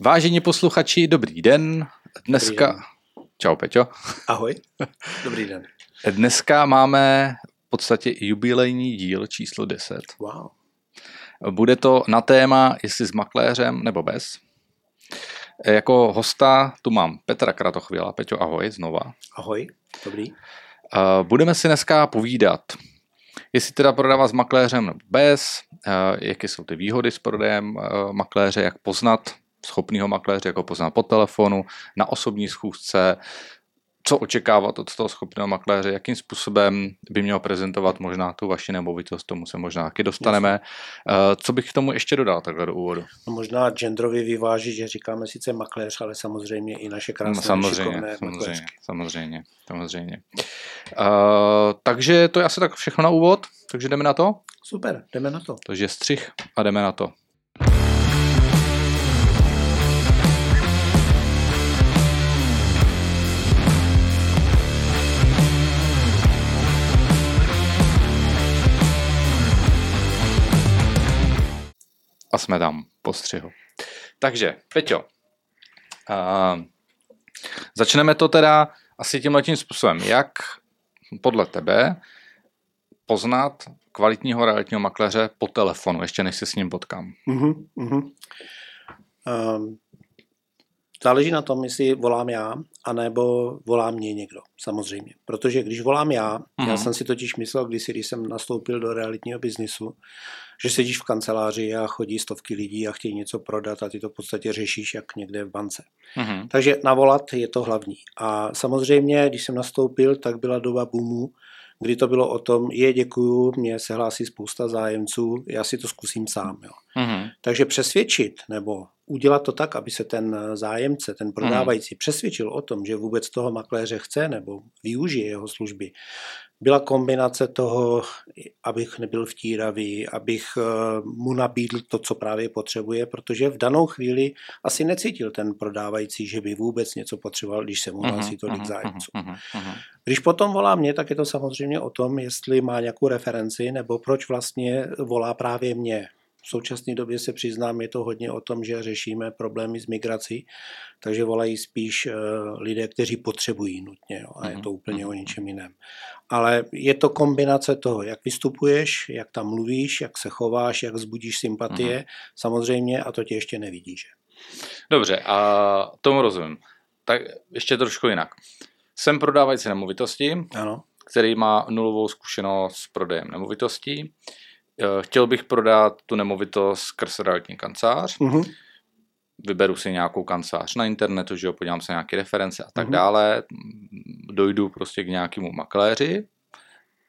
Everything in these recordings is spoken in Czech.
Vážení posluchači, dobrý den. Dneska... Dobrý den. Čau, Peťo. Ahoj, dobrý den. Dneska máme v podstatě jubilejní díl číslo 10. Wow. Bude to na téma, jestli s makléřem nebo bez. Jako hosta tu mám Petra Kratochvěla. Peťo, ahoj znova. Ahoj, dobrý. Budeme si dneska povídat, jestli teda prodává s makléřem nebo bez, jaké jsou ty výhody s prodejem makléře, jak poznat schopného makléře, jako poznat po telefonu, na osobní schůzce, co očekávat od toho schopného makléře, jakým způsobem by měl prezentovat možná tu vaši nemovitost, tomu se možná taky dostaneme. Jasně. Co bych k tomu ještě dodal takhle do úvodu? No možná genderově vyváží, že říkáme sice makléř, ale samozřejmě i naše krásné no, samozřejmě, samozřejmě, samozřejmě, samozřejmě. Uh, takže to je asi tak všechno na úvod, takže jdeme na to? Super, jdeme na to. Takže střih a jdeme na to. Jsme tam po střihu. Takže, Peťo, uh, začneme to teda asi tímhle tím způsobem. Jak podle tebe poznat kvalitního realitního makléře po telefonu, ještě než se s ním potkám? Uh-huh, uh-huh. Um, záleží na tom, jestli volám já, anebo volá mě někdo, samozřejmě. Protože když volám já, uh-huh. já jsem si totiž myslel kdysi, když jsem nastoupil do realitního biznisu, že sedíš v kanceláři a chodí stovky lidí a chtějí něco prodat a ty to v podstatě řešíš jak někde v bance. Mm-hmm. Takže navolat je to hlavní. A samozřejmě, když jsem nastoupil, tak byla doba boomu, kdy to bylo o tom, je děkuju, mě se hlásí spousta zájemců, já si to zkusím sám. Jo. Mm-hmm. Takže přesvědčit nebo udělat to tak, aby se ten zájemce, ten prodávající mm. přesvědčil o tom, že vůbec toho makléře chce nebo využije jeho služby, byla kombinace toho, abych nebyl vtíravý, abych eh, mu nabídl to, co právě potřebuje, protože v danou chvíli asi necítil ten prodávající, že by vůbec něco potřeboval, když se mu mhm, hlásí tolik mhm, zájemců. Mhm, když potom volá mě, tak je to samozřejmě o tom, jestli má nějakou referenci nebo proč vlastně volá právě mě. V současné době se přiznám, je to hodně o tom, že řešíme problémy s migrací, takže volají spíš uh, lidé, kteří potřebují nutně jo, a je to úplně o něčem jiném. Ale je to kombinace toho, jak vystupuješ, jak tam mluvíš, jak se chováš, jak zbudíš sympatie, samozřejmě, a to tě ještě nevidí, že? Dobře, a tomu rozumím. Tak ještě trošku jinak. Jsem prodávající nemovitosti, ano. který má nulovou zkušenost s prodejem nemovitostí. Eh, chtěl bych prodat tu nemovitost skrz realitní kancelář. Uh-huh. Vyberu si nějakou kancelář na internetu, že jo, podívám se nějaké reference a tak uh-huh. dále. Dojdu prostě k nějakému makléři,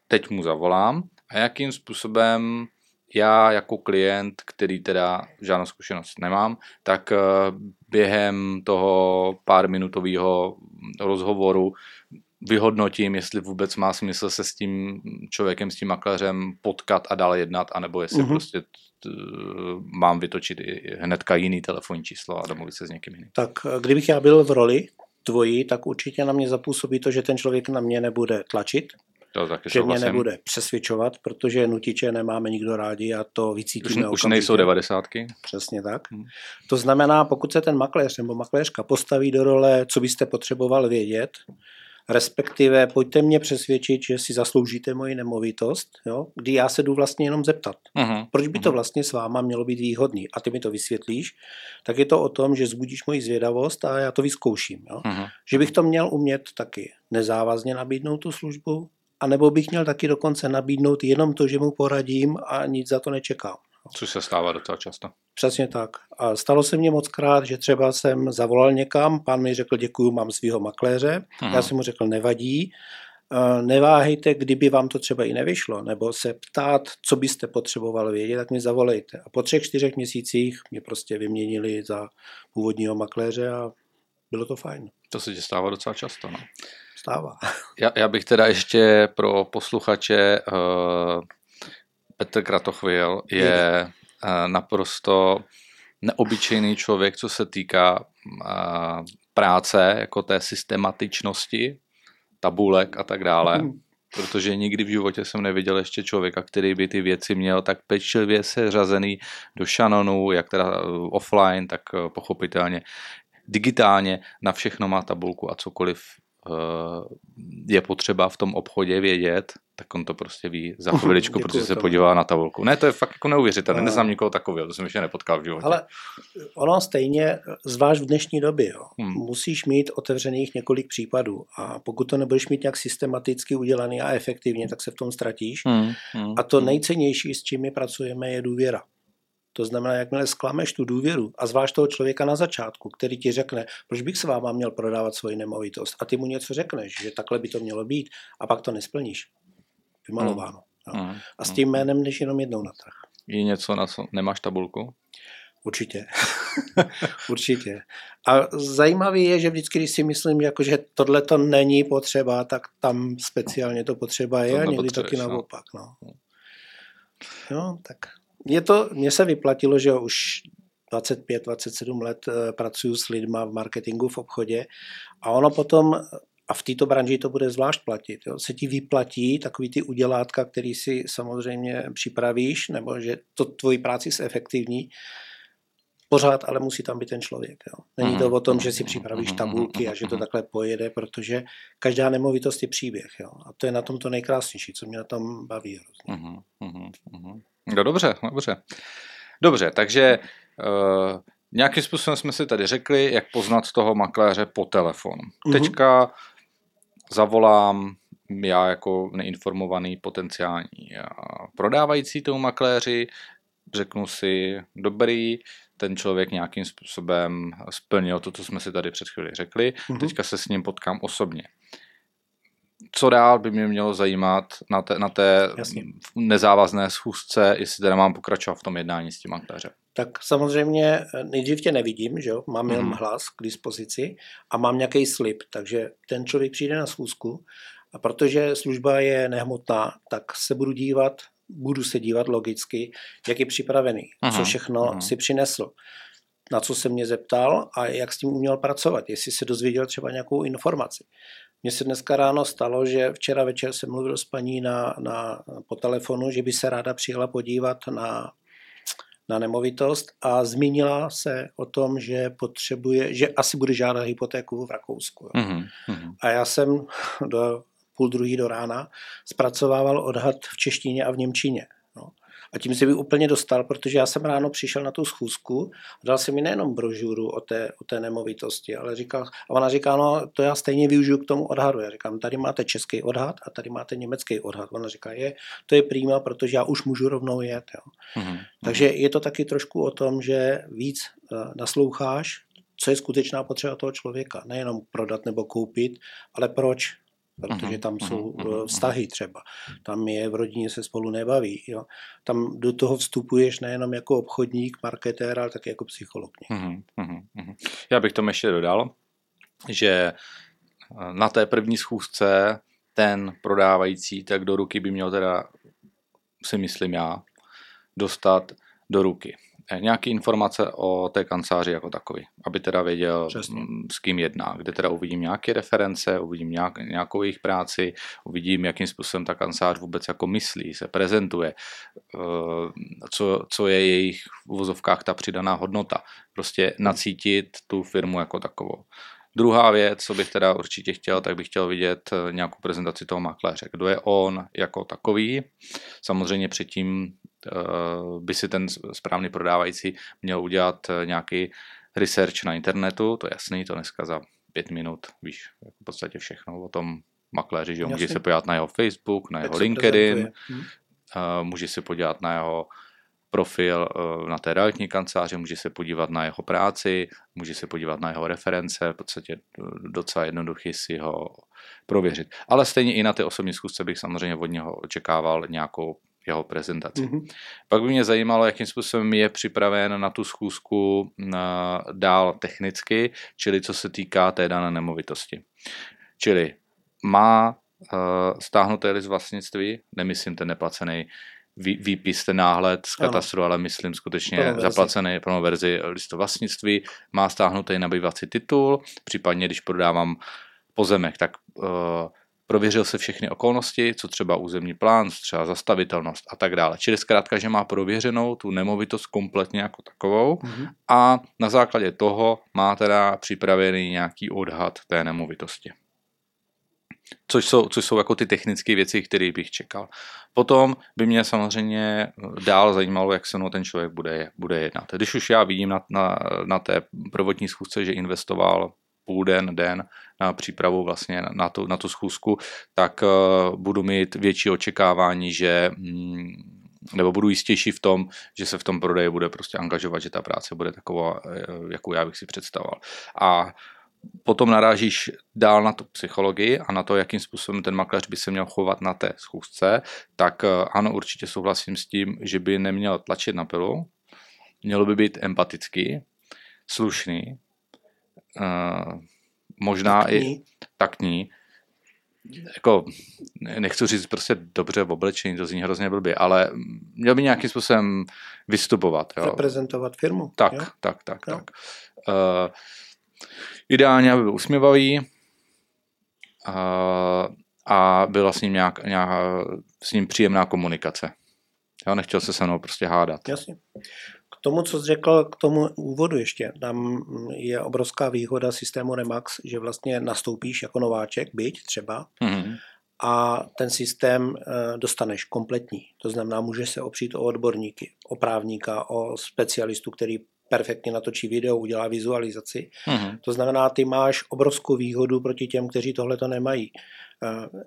teď mu zavolám a jakým způsobem já jako klient, který teda žádnou zkušenost nemám, tak eh, během toho pár minutového rozhovoru vyhodnotím, jestli vůbec má smysl se s tím člověkem, s tím makléřem potkat a dále jednat, anebo jestli mm-hmm. prostě t, mám vytočit i hnedka jiný telefonní číslo a domluvit se s někým jiným. Tak kdybych já byl v roli tvojí, tak určitě na mě zapůsobí to, že ten člověk na mě nebude tlačit, to taky že mě nebude přesvědčovat, protože nutiče nemáme nikdo rádi a to vycítíme Už, už nejsou devadesátky. Přesně tak. Hmm. To znamená, pokud se ten makléř nebo makléřka postaví do role, co byste potřeboval vědět, respektive pojďte mě přesvědčit, že si zasloužíte moji nemovitost, jo, kdy já se jdu vlastně jenom zeptat, uh-huh. proč by to mhm. vlastně s váma mělo být výhodný a ty mi to vysvětlíš, tak je to o tom, že zbudíš moji zvědavost a já to vyzkouším. Jo. Uh-huh. Že bych to měl umět taky nezávazně nabídnout tu službu, anebo bych měl taky dokonce nabídnout jenom to, že mu poradím a nic za to nečekám. Což se stává docela často. Přesně tak. A stalo se mně moc krát, že třeba jsem zavolal někam, pán mi řekl, děkuju, mám svého makléře. Hmm. Já jsem mu řekl, nevadí, neváhejte, kdyby vám to třeba i nevyšlo, nebo se ptát, co byste potřeboval vědět, tak mi zavolejte. A po třech, čtyřech měsících mě prostě vyměnili za původního makléře a bylo to fajn. To se ti stává docela často, no. Stává. Já, já bych teda ještě pro posluchače uh, Petr Kratochvil je uh, naprosto neobyčejný člověk, co se týká uh, práce, jako té systematičnosti, tabulek a tak dále. Mhm. protože nikdy v životě jsem neviděl ještě člověka, který by ty věci měl tak pečlivě seřazený do šanonu, jak teda eh, offline, tak eh, pochopitelně digitálně na všechno má tabulku a cokoliv Eh, je potřeba v tom obchodě vědět, tak on to prostě ví za chviličku, protože se podívá na tabulku. Ne, to je fakt jako neuvěřitelné, neznám nikoho takového, to jsem ještě nepotkal v životě. Ale ono stejně, zvlášť v dnešní době, jo, hmm. musíš mít otevřených několik případů a pokud to nebudeš mít nějak systematicky udělaný a efektivně, tak se v tom ztratíš. Hmm. Hmm. A to hmm. nejcennější, s čím my pracujeme, je důvěra. To znamená, jakmile sklameš tu důvěru a zvlášť toho člověka na začátku, který ti řekne, proč bych s váma měl prodávat svoji nemovitost a ty mu něco řekneš, že takhle by to mělo být a pak to nesplníš. Vymalováno. Hmm. No. A s tím jménem jdeš jenom jednou na trh. Je něco, na co nemáš tabulku? Určitě. Určitě. A zajímavé je, že vždycky, když si myslím, jako, že tohle to není potřeba, tak tam speciálně to potřeba je to a někdy taky no. naopak. No. no, tak mě to, mně se vyplatilo, že už 25-27 let eh, pracuji s lidma v marketingu v obchodě a ono potom a v této branži to bude zvlášť platit. Jo. Se ti vyplatí takový ty udělátka, který si samozřejmě připravíš, nebo že to tvoji práci se efektivní, pořád ale musí tam být ten člověk. Jo. Není to mhm. o tom, že si připravíš mhm. tabulky a že to takhle pojede, protože každá nemovitost je příběh. Jo. A to je na tom to nejkrásnější, co mě na tom baví hrozně. No dobře, dobře. Dobře, takže uh, nějakým způsobem jsme si tady řekli, jak poznat toho makléře po telefonu. Uh-huh. Teďka zavolám já jako neinformovaný potenciální eh, prodávající tomu makléři, řeknu si, dobrý, ten člověk nějakým způsobem splnil to, co jsme si tady před chvíli řekli, uh-huh. teďka se s ním potkám osobně co dál by mě mělo zajímat na té, na té nezávazné schůzce, jestli teda mám pokračovat v tom jednání s tím makléřem. Tak samozřejmě eh, nejdřív tě nevidím, že jo? mám mm. jenom hlas k dispozici a mám nějaký slib, takže ten člověk přijde na schůzku a protože služba je nehmotná, tak se budu dívat, budu se dívat logicky, jak je připravený, Aha. co všechno Aha. si přinesl na co se mě zeptal a jak s tím uměl pracovat, jestli se dozvěděl třeba nějakou informaci. Mně se dneska ráno stalo, že včera večer jsem mluvil s paní na, na, po telefonu, že by se ráda přijela podívat na, na nemovitost a zmínila se o tom, že potřebuje, že asi bude žádat hypotéku v Rakousku. Mm-hmm. A já jsem do půl druhý do rána zpracovával odhad v češtině a v Němčině. A tím si by úplně dostal, protože já jsem ráno přišel na tu schůzku a dal si mi nejenom brožuru o té, o té nemovitosti, ale říkal, a ona říká, no to já stejně využiju k tomu odhadu. Já říkám, tady máte český odhad a tady máte německý odhad. Ona říká, je, to je prýma, protože já už můžu rovnou jet. Jo. Mm-hmm. Takže je to taky trošku o tom, že víc uh, nasloucháš, co je skutečná potřeba toho člověka. Nejenom prodat nebo koupit, ale proč protože mhm, tam mhm, jsou mhm, vztahy třeba. Tam je v rodině se spolu nebaví. Jo. Tam do toho vstupuješ nejenom jako obchodník, marketér, ale také jako psycholog. Já bych tomu ještě dodal, že eh, na té první schůzce ten prodávající, tak do ruky by měl teda, si myslím já, dostat do ruky nějaké informace o té kanceláři jako takový, aby teda věděl, Přesně. Mm, s kým jedná, kde teda uvidím nějaké reference, uvidím nějak, nějakou jejich práci, uvidím, jakým způsobem ta kancelář vůbec jako myslí, se prezentuje, eh, co, co je jejich v uvozovkách ta přidaná hodnota. Prostě nacítit tu firmu jako takovou. Druhá věc, co bych teda určitě chtěl, tak bych chtěl vidět eh, nějakou prezentaci toho makléře. Kdo je on jako takový. Samozřejmě předtím eh, by si ten správný prodávající měl udělat eh, nějaký research na internetu, to je jasný, to dneska za pět minut víš jako v podstatě všechno o tom makléři, že může se podívat na jeho Facebook, na jeho LinkedIn, hmm. může se podívat na jeho profil eh, na té realitní kanceláři, může se podívat na jeho práci, může se podívat na jeho reference, v podstatě eh, docela jednoduchý si ho prověřit. Ale stejně i na ty osobní zkusce bych samozřejmě od něho očekával nějakou jeho prezentaci. Mm-hmm. Pak by mě zajímalo, jakým způsobem je připraven na tu schůzku eh, dál technicky, čili co se týká té dané nemovitosti. Čili má stáhnuté list vlastnictví, nemyslím ten neplacený výpis, ten náhled z katastru, ano. ale myslím skutečně zaplacený plnou verzi listu vlastnictví, má stáhnutý nabývací titul, případně když prodávám pozemek, tak uh, prověřil se všechny okolnosti, co třeba územní plán, třeba zastavitelnost a tak dále. Čili zkrátka, že má prověřenou tu nemovitost kompletně jako takovou mm-hmm. a na základě toho má teda připravený nějaký odhad té nemovitosti. Což jsou, což jsou jako ty technické věci, které bych čekal. Potom by mě samozřejmě dál zajímalo, jak se mnou ten člověk bude, bude jednat. Když už já vidím na, na, na té prvotní schůzce, že investoval půl den, den na přípravu vlastně na tu, na tu schůzku, tak uh, budu mít větší očekávání, že mm, nebo budu jistější v tom, že se v tom prodeji bude prostě angažovat, že ta práce bude taková, eh, jakou já bych si představoval. A potom narážíš dál na tu psychologii a na to, jakým způsobem ten makléř by se měl chovat na té schůzce, tak eh, ano, určitě souhlasím s tím, že by neměl tlačit na pilu, mělo by být empatický, slušný, uh, možná taktní. i taktní. Jako, nechci říct prostě dobře v oblečení, to zní hrozně blbě, ale měl by nějakým způsobem vystupovat. Jo. Reprezentovat firmu. Tak, jo? tak, tak, jo. tak. Uh, ideálně, aby byl usměvavý uh, a byla s ním nějak, nějak s ním příjemná komunikace. Já nechtěl se se mnou prostě hádat. Jasně tomu, co jsi řekl, k tomu úvodu ještě, tam je obrovská výhoda systému Remax, že vlastně nastoupíš jako nováček, byť třeba, mm-hmm. a ten systém eh, dostaneš kompletní. To znamená, můžeš se opřít o odborníky, o právníka, o specialistu, který perfektně natočí video, udělá vizualizaci. Mm-hmm. To znamená, ty máš obrovskou výhodu proti těm, kteří tohle to nemají.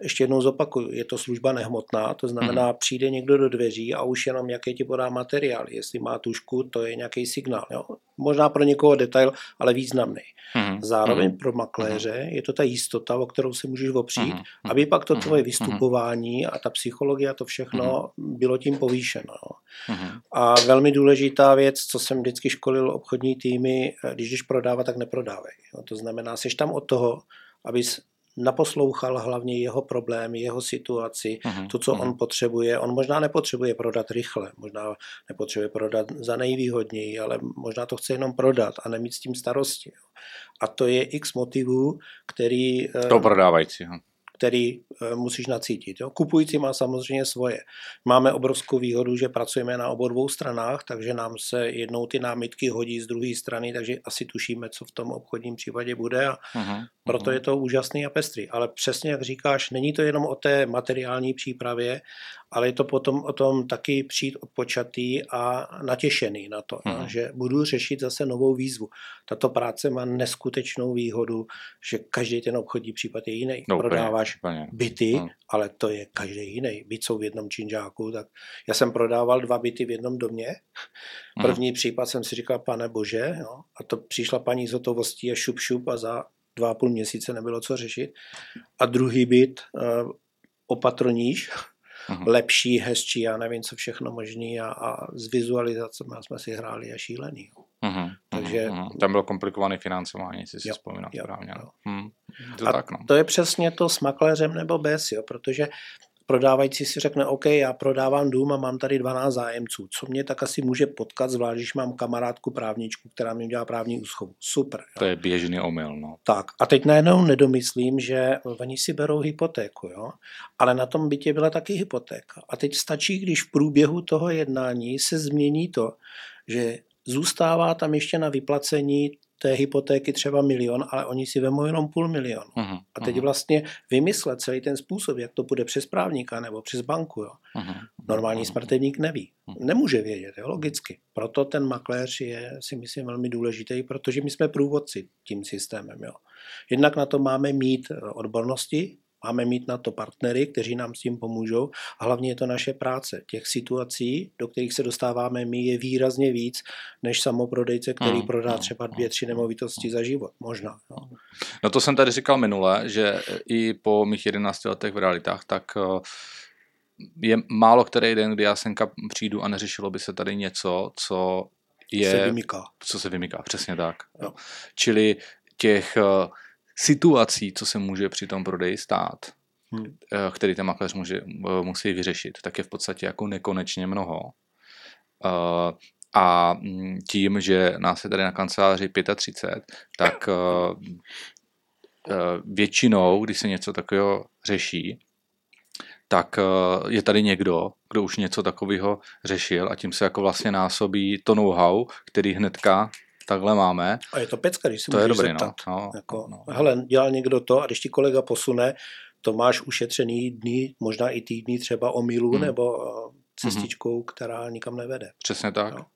Ještě jednou zopakuju, je to služba nehmotná, to znamená, hmm. přijde někdo do dveří a už jenom jaký ti podá materiál. Jestli má tušku, to je nějaký signál. Jo? Možná pro někoho detail, ale významný. Hmm. Zároveň hmm. pro makléře je to ta jistota, o kterou se můžeš opřít, hmm. aby pak to tvoje vystupování a ta psychologie a to všechno bylo tím povýšeno. Hmm. A velmi důležitá věc, co jsem vždycky školil obchodní týmy, když jdeš prodávat, tak neprodávej. Jo? To znamená, seš tam od toho, abys naposlouchal hlavně jeho problémy, jeho situaci, uh-huh, to, co uh-huh. on potřebuje. On možná nepotřebuje prodat rychle, možná nepotřebuje prodat za nejvýhodněji, ale možná to chce jenom prodat a nemít s tím starosti. A to je x motivů, který... To prodávající který eh, musíš nacítit. Jo. Kupující má samozřejmě svoje. Máme obrovskou výhodu, že pracujeme na obou dvou stranách, takže nám se jednou ty námitky hodí z druhé strany, takže asi tušíme, co v tom obchodním případě bude a uh-huh, proto uh-huh. je to úžasný a pestrý. Ale přesně jak říkáš, není to jenom o té materiální přípravě, ale je to potom o tom taky přijít odpočatý a natěšený na to, uh-huh. že budu řešit zase novou výzvu. Tato práce má neskutečnou výhodu, že každý ten obchodní případ je jiný. No, Prodáváš úplně. byty, hmm. ale to je každý jiný. Byt jsou v jednom činžáku, tak já jsem prodával dva byty v jednom domě. Hmm. První hmm. případ jsem si říkal, pane bože, no, a to přišla paní z hotovostí a šup šup a za dva a půl měsíce nebylo co řešit. A druhý byt uh, opatroníž, uh-huh. lepší, hezčí, já nevím, co všechno možný a, a s vizualizacemi jsme si hráli a šílený. Uh-huh. Takže... Uh-huh. Tam bylo komplikované financování, jestli si vzpomínám správně. Jo. Hmm. To, a tak, no. to je přesně to s makléřem nebo bez, jo, protože prodávající si řekne, OK, já prodávám dům a mám tady 12 zájemců. Co mě tak asi může potkat, zvlášť když mám kamarádku právničku, která mi dělá právní úschovu. Super. Jo. To je běžný omyl. No. Tak a teď najednou nedomyslím, že oni si berou hypotéku, jo? ale na tom bytě byla taky hypotéka. A teď stačí, když v průběhu toho jednání se změní to, že zůstává tam ještě na vyplacení té hypotéky třeba milion, ale oni si vemou jenom půl milionu. Uh-huh, a teď uh-huh. vlastně vymyslet celý ten způsob, jak to bude přes právníka nebo přes banku. Jo. Uh-huh. Normální smrtelník neví. Nemůže vědět, jo, logicky. Proto ten makléř je, si myslím, velmi důležitý, protože my jsme průvodci tím systémem. Jo. Jednak na to máme mít odbornosti, Máme mít na to partnery, kteří nám s tím pomůžou a hlavně je to naše práce. Těch situací, do kterých se dostáváme my, je výrazně víc než samoprodejce, který hmm. prodá třeba dvě, tři nemovitosti za život. Možná. No. no to jsem tady říkal minule, že i po mých 11 letech v realitách, tak eh, je málo který den, kdy já senka přijdu a neřešilo by se tady něco, co je... Se vymyká. Co se vymyká, přesně tak. Jo. Čili těch eh, situací, co se může při tom prodeji stát, hmm. Eh, který ten makléř může, eh, musí vyřešit, tak je v podstatě jako nekonečně mnoho. Eh, a mm, tím, že nás je tady na kanceláři 35, tak většinou, když se něco takového řeší, tak je tady někdo, kdo už něco takového řešil a tím se jako vlastně násobí to know-how, který hnedka takhle máme. A je to pecka, když si to je dobrý, no. zeptat. No, jako, no, no. Hele, dělal někdo to a když ti kolega posune, to máš ušetřený dny, možná i týdny třeba o milu hmm. nebo eh, cestičkou, hmm. která nikam nevede. Přesně tak. No.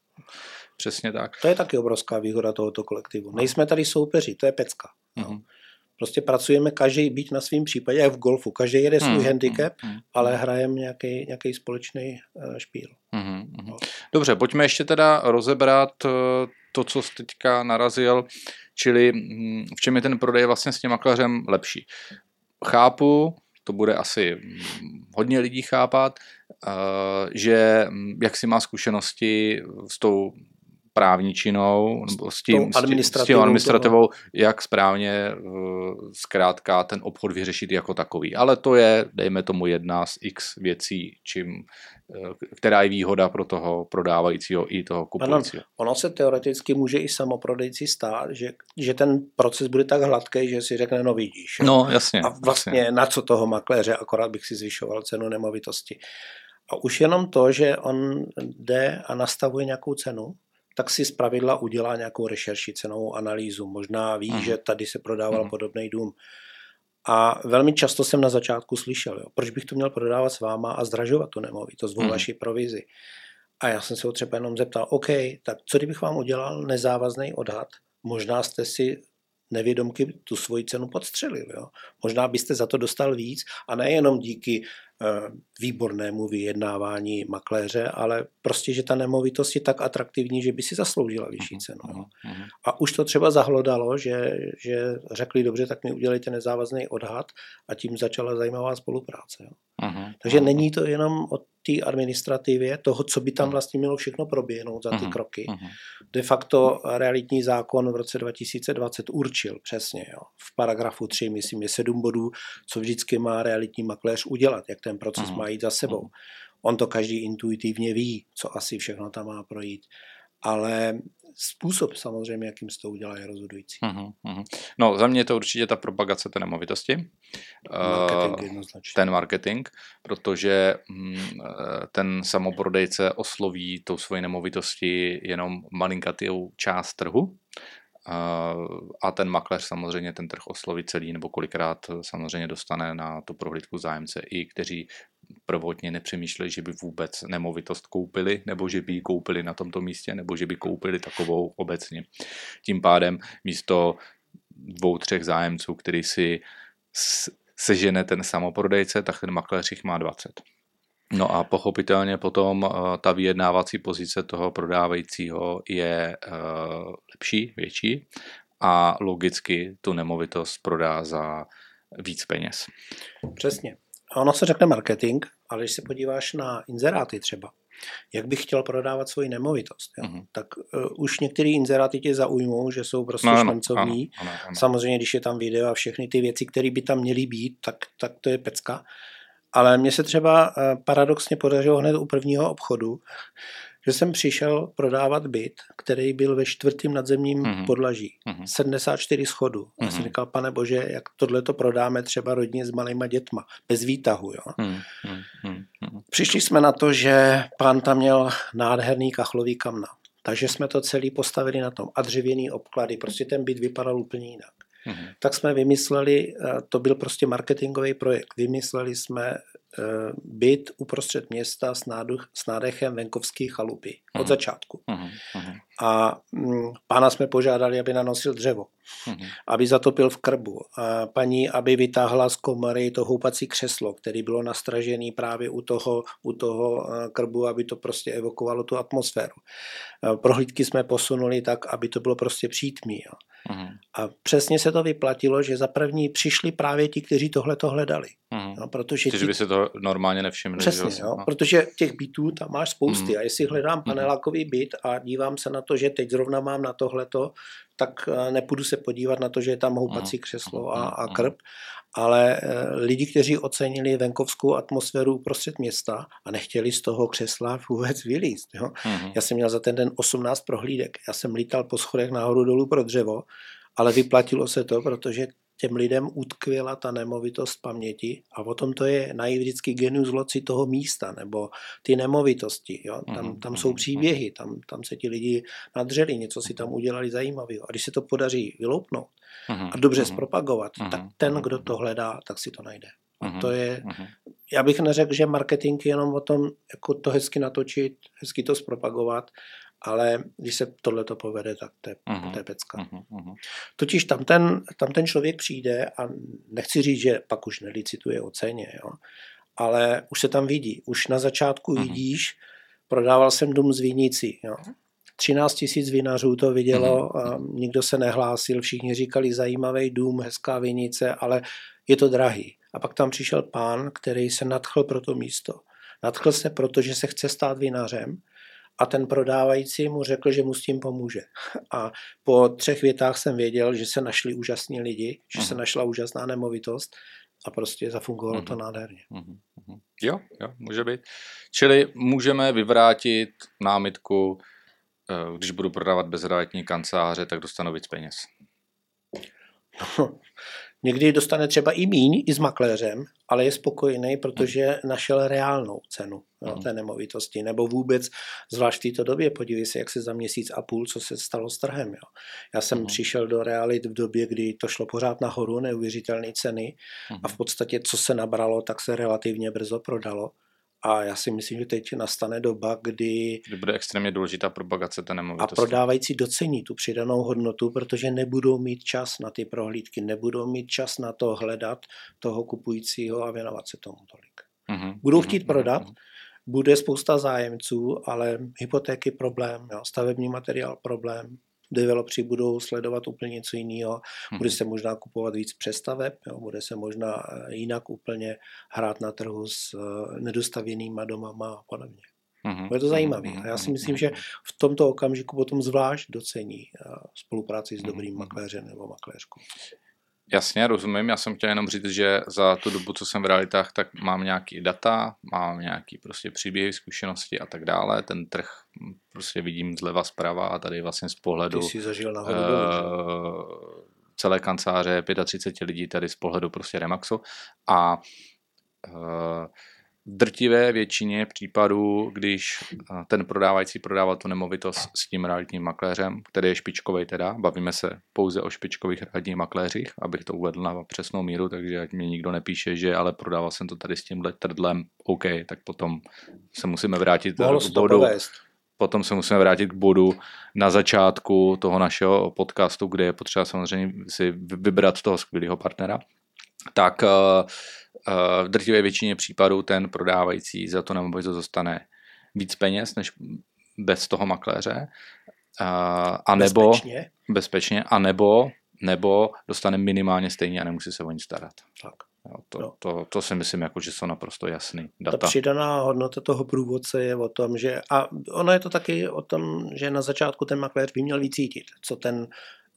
Přesně tak. To je taky obrovská výhoda tohoto kolektivu. No. Nejsme tady soupeři, to je pecka. Hmm. No. Prostě pracujeme každý být na svém případě, jak v golfu. Každý jede svůj hmm. handicap, hmm. ale hrajeme nějaký, nějaký společný uh, špíl. Hmm. No. Dobře, pojďme ještě teda rozebrat uh, to, co jsi teďka narazil, čili hm, v čem je ten prodej vlastně s tím makléřem lepší. Chápu, to bude asi hm, hodně lidí chápat, eh, že hm, jak si má zkušenosti s tou právničinou, nebo s tím, administrativou, s tím administrativou, jak správně eh, zkrátka ten obchod vyřešit jako takový. Ale to je, dejme tomu, jedna z x věcí, čím, eh, která je výhoda pro toho prodávajícího i toho kupujícího. Ano, ono se teoreticky může i samoprodejci stát, že, že ten proces bude tak hladký, že si řekne, no vidíš. No, jasně. A vlastně jasně. na co toho makléře, akorát bych si zvyšoval cenu nemovitosti. A už jenom to, že on jde a nastavuje nějakou cenu, tak si zpravidla udělá nějakou rešerši, cenovou analýzu. Možná ví, uh-huh. že tady se prodával uh-huh. podobný dům. A velmi často jsem na začátku slyšel, jo, proč bych to měl prodávat s váma a zdražovat tu nemovitost o uh-huh. vaší provizi. A já jsem se ho třeba jenom zeptal, OK, tak co kdybych vám udělal nezávazný odhad? Možná jste si nevědomky tu svoji cenu podstřelil. Jo? Možná byste za to dostal víc a nejenom díky výbornému vyjednávání makléře, ale prostě, že ta nemovitost je tak atraktivní, že by si zasloužila vyšší mhm, cenu. Uh-huh, uh-huh. A už to třeba zahlodalo, že, že řekli, dobře, tak mi udělejte nezávazný odhad a tím začala zajímavá spolupráce. Jo. Takže není to jenom o té administrativě, toho, co by tam vlastně mělo všechno proběhnout za ty uh-huh, kroky. Uh-huh. De facto realitní zákon v roce 2020 určil přesně. Jo. V paragrafu 3, myslím, je sedm bodů, co vždycky má realitní makléř udělat, jak ten proces uh-huh. má jít za sebou. On to každý intuitivně ví, co asi všechno tam má projít. Ale způsob samozřejmě, jakým se to udělá, je rozhodující. Uh-huh, uh-huh. No, za mě je to určitě ta propagace té nemovitosti. Marketing uh, Ten marketing, protože hm, ten samoprodejce osloví tou svoji nemovitosti jenom malinkatou část trhu, a ten makléř samozřejmě ten trh osloví celý, nebo kolikrát samozřejmě dostane na tu prohlídku zájemce i kteří prvotně nepřemýšleli, že by vůbec nemovitost koupili, nebo že by ji koupili na tomto místě, nebo že by koupili takovou obecně. Tím pádem místo dvou, třech zájemců, který si sežene ten samoprodejce, tak ten makléř jich má 20. No a pochopitelně potom uh, ta vyjednávací pozice toho prodávajícího je uh, lepší, větší a logicky tu nemovitost prodá za víc peněz. Přesně. A ono se řekne marketing, ale když se podíváš na inzeráty třeba, jak bych chtěl prodávat svoji nemovitost, jo? Uh-huh. tak uh, už některé inzeráty tě zaujmou, že jsou prostě no, šmencovní. Ano, ano, ano. Samozřejmě, když je tam video a všechny ty věci, které by tam měly být, tak, tak to je pecka. Ale mně se třeba uh, paradoxně podařilo hned u prvního obchodu, že jsem přišel prodávat byt, který byl ve čtvrtém nadzemním mm-hmm. podlaží. Mm-hmm. 74 schodů. Mm-hmm. Já jsem mhm. říkal, pane bože, jak tohle to prodáme třeba rodině s malýma dětma, bez výtahu. Jo? Mm-hmm. Přišli jsme na to, že pán tam měl nádherný kachlový kamna. Takže jsme to celý postavili na tom a dřevěný obklady. Prostě ten byt vypadal úplně jinak. Mm-hmm. Tak jsme vymysleli, eh, to byl prostě marketingový projekt, vymysleli jsme byt uprostřed města s, náduch, s nádechem venkovské chalupy od uh-huh. začátku. Uh-huh. A mm, pána jsme požádali, aby nanosil dřevo, uh-huh. aby zatopil v krbu. A paní, aby vytáhla z komory to houpací křeslo, které bylo nastražené právě u toho, u toho eh, krbu, aby to prostě evokovalo tu atmosféru. Eh, prohlídky jsme posunuli tak, aby to bylo prostě přítmí. Jo. Uh-huh. A přesně se to vyplatilo, že za první přišli právě ti, kteří tohle to hledali. Uh-huh. No, protože ti... by se to normálně nevšimli. Přesně, jo, no. protože těch bytů tam máš spousty uh-huh. a jestli hledám panelákový byt a dívám se na to, že teď zrovna mám na tohleto, tak eh, nepůjdu se podívat na to, že je tam houpací křeslo a, a krb, ale eh, lidi, kteří ocenili venkovskou atmosféru uprostřed města a nechtěli z toho křesla vůbec vylízt. Jo. Já jsem měl za ten den 18 prohlídek. Já jsem lítal po schodech nahoru dolů pro dřevo, ale vyplatilo se to, protože těm lidem utkvěla ta nemovitost paměti a potom to je najít vždycky genius loci toho místa nebo ty nemovitosti. Jo? Tam, mhm, tam jsou mhm, příběhy, tam, tam se ti lidi nadřeli, něco si tam udělali zajímavého. A když se to podaří vyloupnout a dobře zpropagovat, tak ten, kdo to hledá, tak si to najde. A to je, já bych neřekl, že marketing je jenom o tom, jako to hezky natočit, hezky to zpropagovat, ale když se tohle to povede, tak to je, uh-huh. to je pecka. Uh-huh. Totiž tam ten, tam ten člověk přijde a nechci říct, že pak už nelicituje o ceně, jo, ale už se tam vidí. Už na začátku uh-huh. vidíš, prodával jsem dům z Vinici, jo. 13 tisíc vinařů to vidělo, uh-huh. a nikdo se nehlásil, všichni říkali zajímavý dům, hezká vinice, ale je to drahý. A pak tam přišel pán, který se nadchl pro to místo. Nadchl se, protože se chce stát vinařem a ten prodávající mu řekl, že mu s tím pomůže. A po třech větách jsem věděl, že se našli úžasní lidi, že se mhm. našla úžasná nemovitost a prostě zafungovalo uh-huh. to mhm. nádherně. Uh-huh. Jo, jo, může být. Čili můžeme vyvrátit námitku, eh, když budu prodávat bezrealitní kanceláře, tak dostanu víc peněz. No, Někdy dostane třeba i míň, i s makléřem, ale je spokojený, protože našel reálnou cenu jo, té nemovitosti. Nebo vůbec, zvlášť v této době, podívej se, jak se za měsíc a půl, co se stalo s trhem. Jo. Já jsem uh-huh. přišel do realit v době, kdy to šlo pořád nahoru, neuvěřitelné ceny uh-huh. a v podstatě, co se nabralo, tak se relativně brzo prodalo. A já si myslím, že teď nastane doba, kdy... Kdy bude extrémně důležitá propagace té nemovitosti. A prodávající docení tu přidanou hodnotu, protože nebudou mít čas na ty prohlídky, nebudou mít čas na to hledat toho kupujícího a věnovat se tomu tolik. Uh-huh. Budou chtít uh-huh. prodat, bude spousta zájemců, ale hypotéky problém, jo, stavební materiál problém, developři budou sledovat úplně něco jiného, hmm. bude se možná kupovat víc přestaveb, jo, bude se možná eh, jinak úplně hrát na trhu s eh, nedostavěnýma domama a podobně. Hmm. Je to zajímavé. A já si myslím, že v tomto okamžiku potom zvlášť docení eh, spolupráci s dobrým makléřem nebo makléřkou. Jasně, rozumím. Já jsem chtěl jenom říct, že za tu dobu, co jsem v realitách, tak mám nějaký data, mám nějaký prostě příběhy, zkušenosti a tak dále. Ten trh prostě vidím zleva zprava a tady vlastně z pohledu Ty jsi zažil nahoru uh, celé kanceláře 35 lidí tady z pohledu prostě Remaxu a uh, drtivé většině případů, když ten prodávající prodává tu nemovitost s tím realitním makléřem, který je špičkový teda, bavíme se pouze o špičkových realitních makléřích, abych to uvedl na přesnou míru, takže ať mě nikdo nepíše, že ale prodával jsem to tady s tímhle trdlem, OK, tak potom se musíme vrátit Mohlo k bodu. Potom se musíme vrátit k bodu na začátku toho našeho podcastu, kde je potřeba samozřejmě si vybrat toho skvělého partnera. Tak uh, Eh, v drtivé většině případů ten prodávající za to nemovitost dostane víc peněz než bez toho makléře. Eh, a nebo, bezpečně. bezpečně, a nebo, nebo dostane minimálně stejně a nemusí se o ní starat. Tak. Jo, to, no. to, to si myslím, jako, že jsou naprosto jasný data. Ta přidaná hodnota toho průvodce je o tom, že a ono je to taky o tom, že na začátku ten makléř by měl vycítit, co ten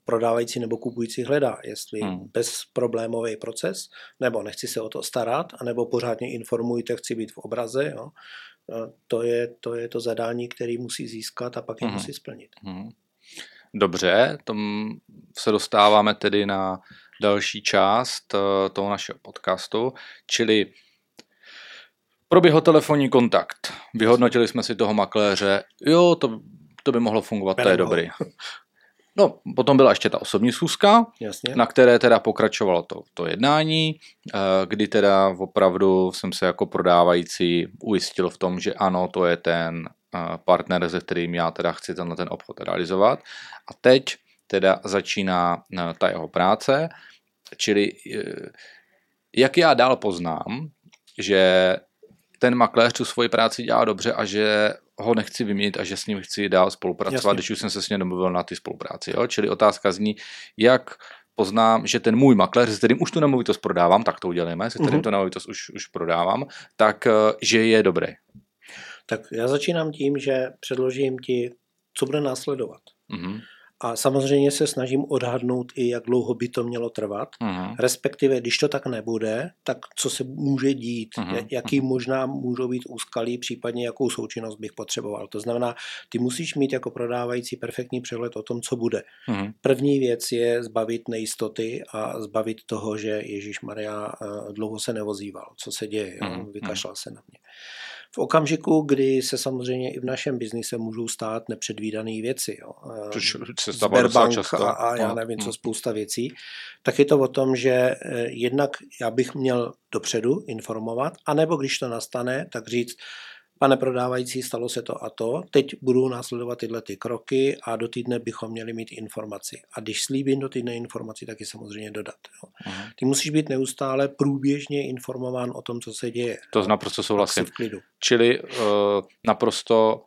prodávající nebo kupující hledá, jestli hmm. bezproblémový proces, nebo nechci se o to starat, anebo pořádně informujte, chci být v obraze. Jo. To, je, to je to zadání, který musí získat a pak je hmm. musí splnit. Hmm. Dobře, tom se dostáváme tedy na další část eh, toho našeho podcastu, čili proběhl telefonní kontakt. Vyhodnotili jsme si toho makléře, jo, to, to by mohlo fungovat, to je dobrý. No, potom byla ještě ta osobní schůzka, Jasně. na které teda pokračovalo to, to jednání, eh, kdy teda opravdu jsem se jako prodávající ujistil v tom, že ano, to je ten eh, partner, se kterým já teda chci tenhle ten obchod realizovat. A teď teda začíná eh, ta jeho práce, čili jak já dál poznám, že ten makléř tu svoji práci dělá dobře a že ho nechci vyměnit a že s ním chci dál spolupracovat, Jasně. když už jsem se s ním domluvil na ty spolupráci. Jo? Čili otázka zní, jak poznám, že ten můj makléř, s kterým už tu nemovitost prodávám, tak to uděláme, se kterým uh-huh. tu nemovitost už, už prodávám, tak eh, že je dobrý. Tak já začínám tím, že předložím ti, co bude následovat. Uh-huh. A samozřejmě se snažím odhadnout i, jak dlouho by to mělo trvat. Uh-huh. Respektive, když to tak nebude, tak co se může dít, uh-huh. jaký možná můžou být úskalí, případně jakou součinnost bych potřeboval. To znamená, ty musíš mít jako prodávající perfektní přehled o tom, co bude. Uh-huh. První věc je zbavit nejistoty a zbavit toho, že Ježíš Maria eh, dlouho se nevozíval, co se děje, uh-huh. vykašlal se na mě. V okamžiku, kdy se samozřejmě i v našem biznise můžou stát nepředvídané věci, jo. Což se stává často. A, a já no, nevím, co mm. spousta věcí, tak je to o tom, že eh, jednak já bych měl dopředu informovat, anebo když to nastane, tak říct, pane prodávající, stalo se to a to, teď budou následovat tyhle ty kroky a do týdne bychom měli mít informaci. A když slíbím do týdne informaci, tak je samozřejmě dodat. Jo. Uh-huh. Ty musíš být neustále průběžně informován o tom, co se děje. To naprosto souhlasím. V klidu. Čili uh, naprosto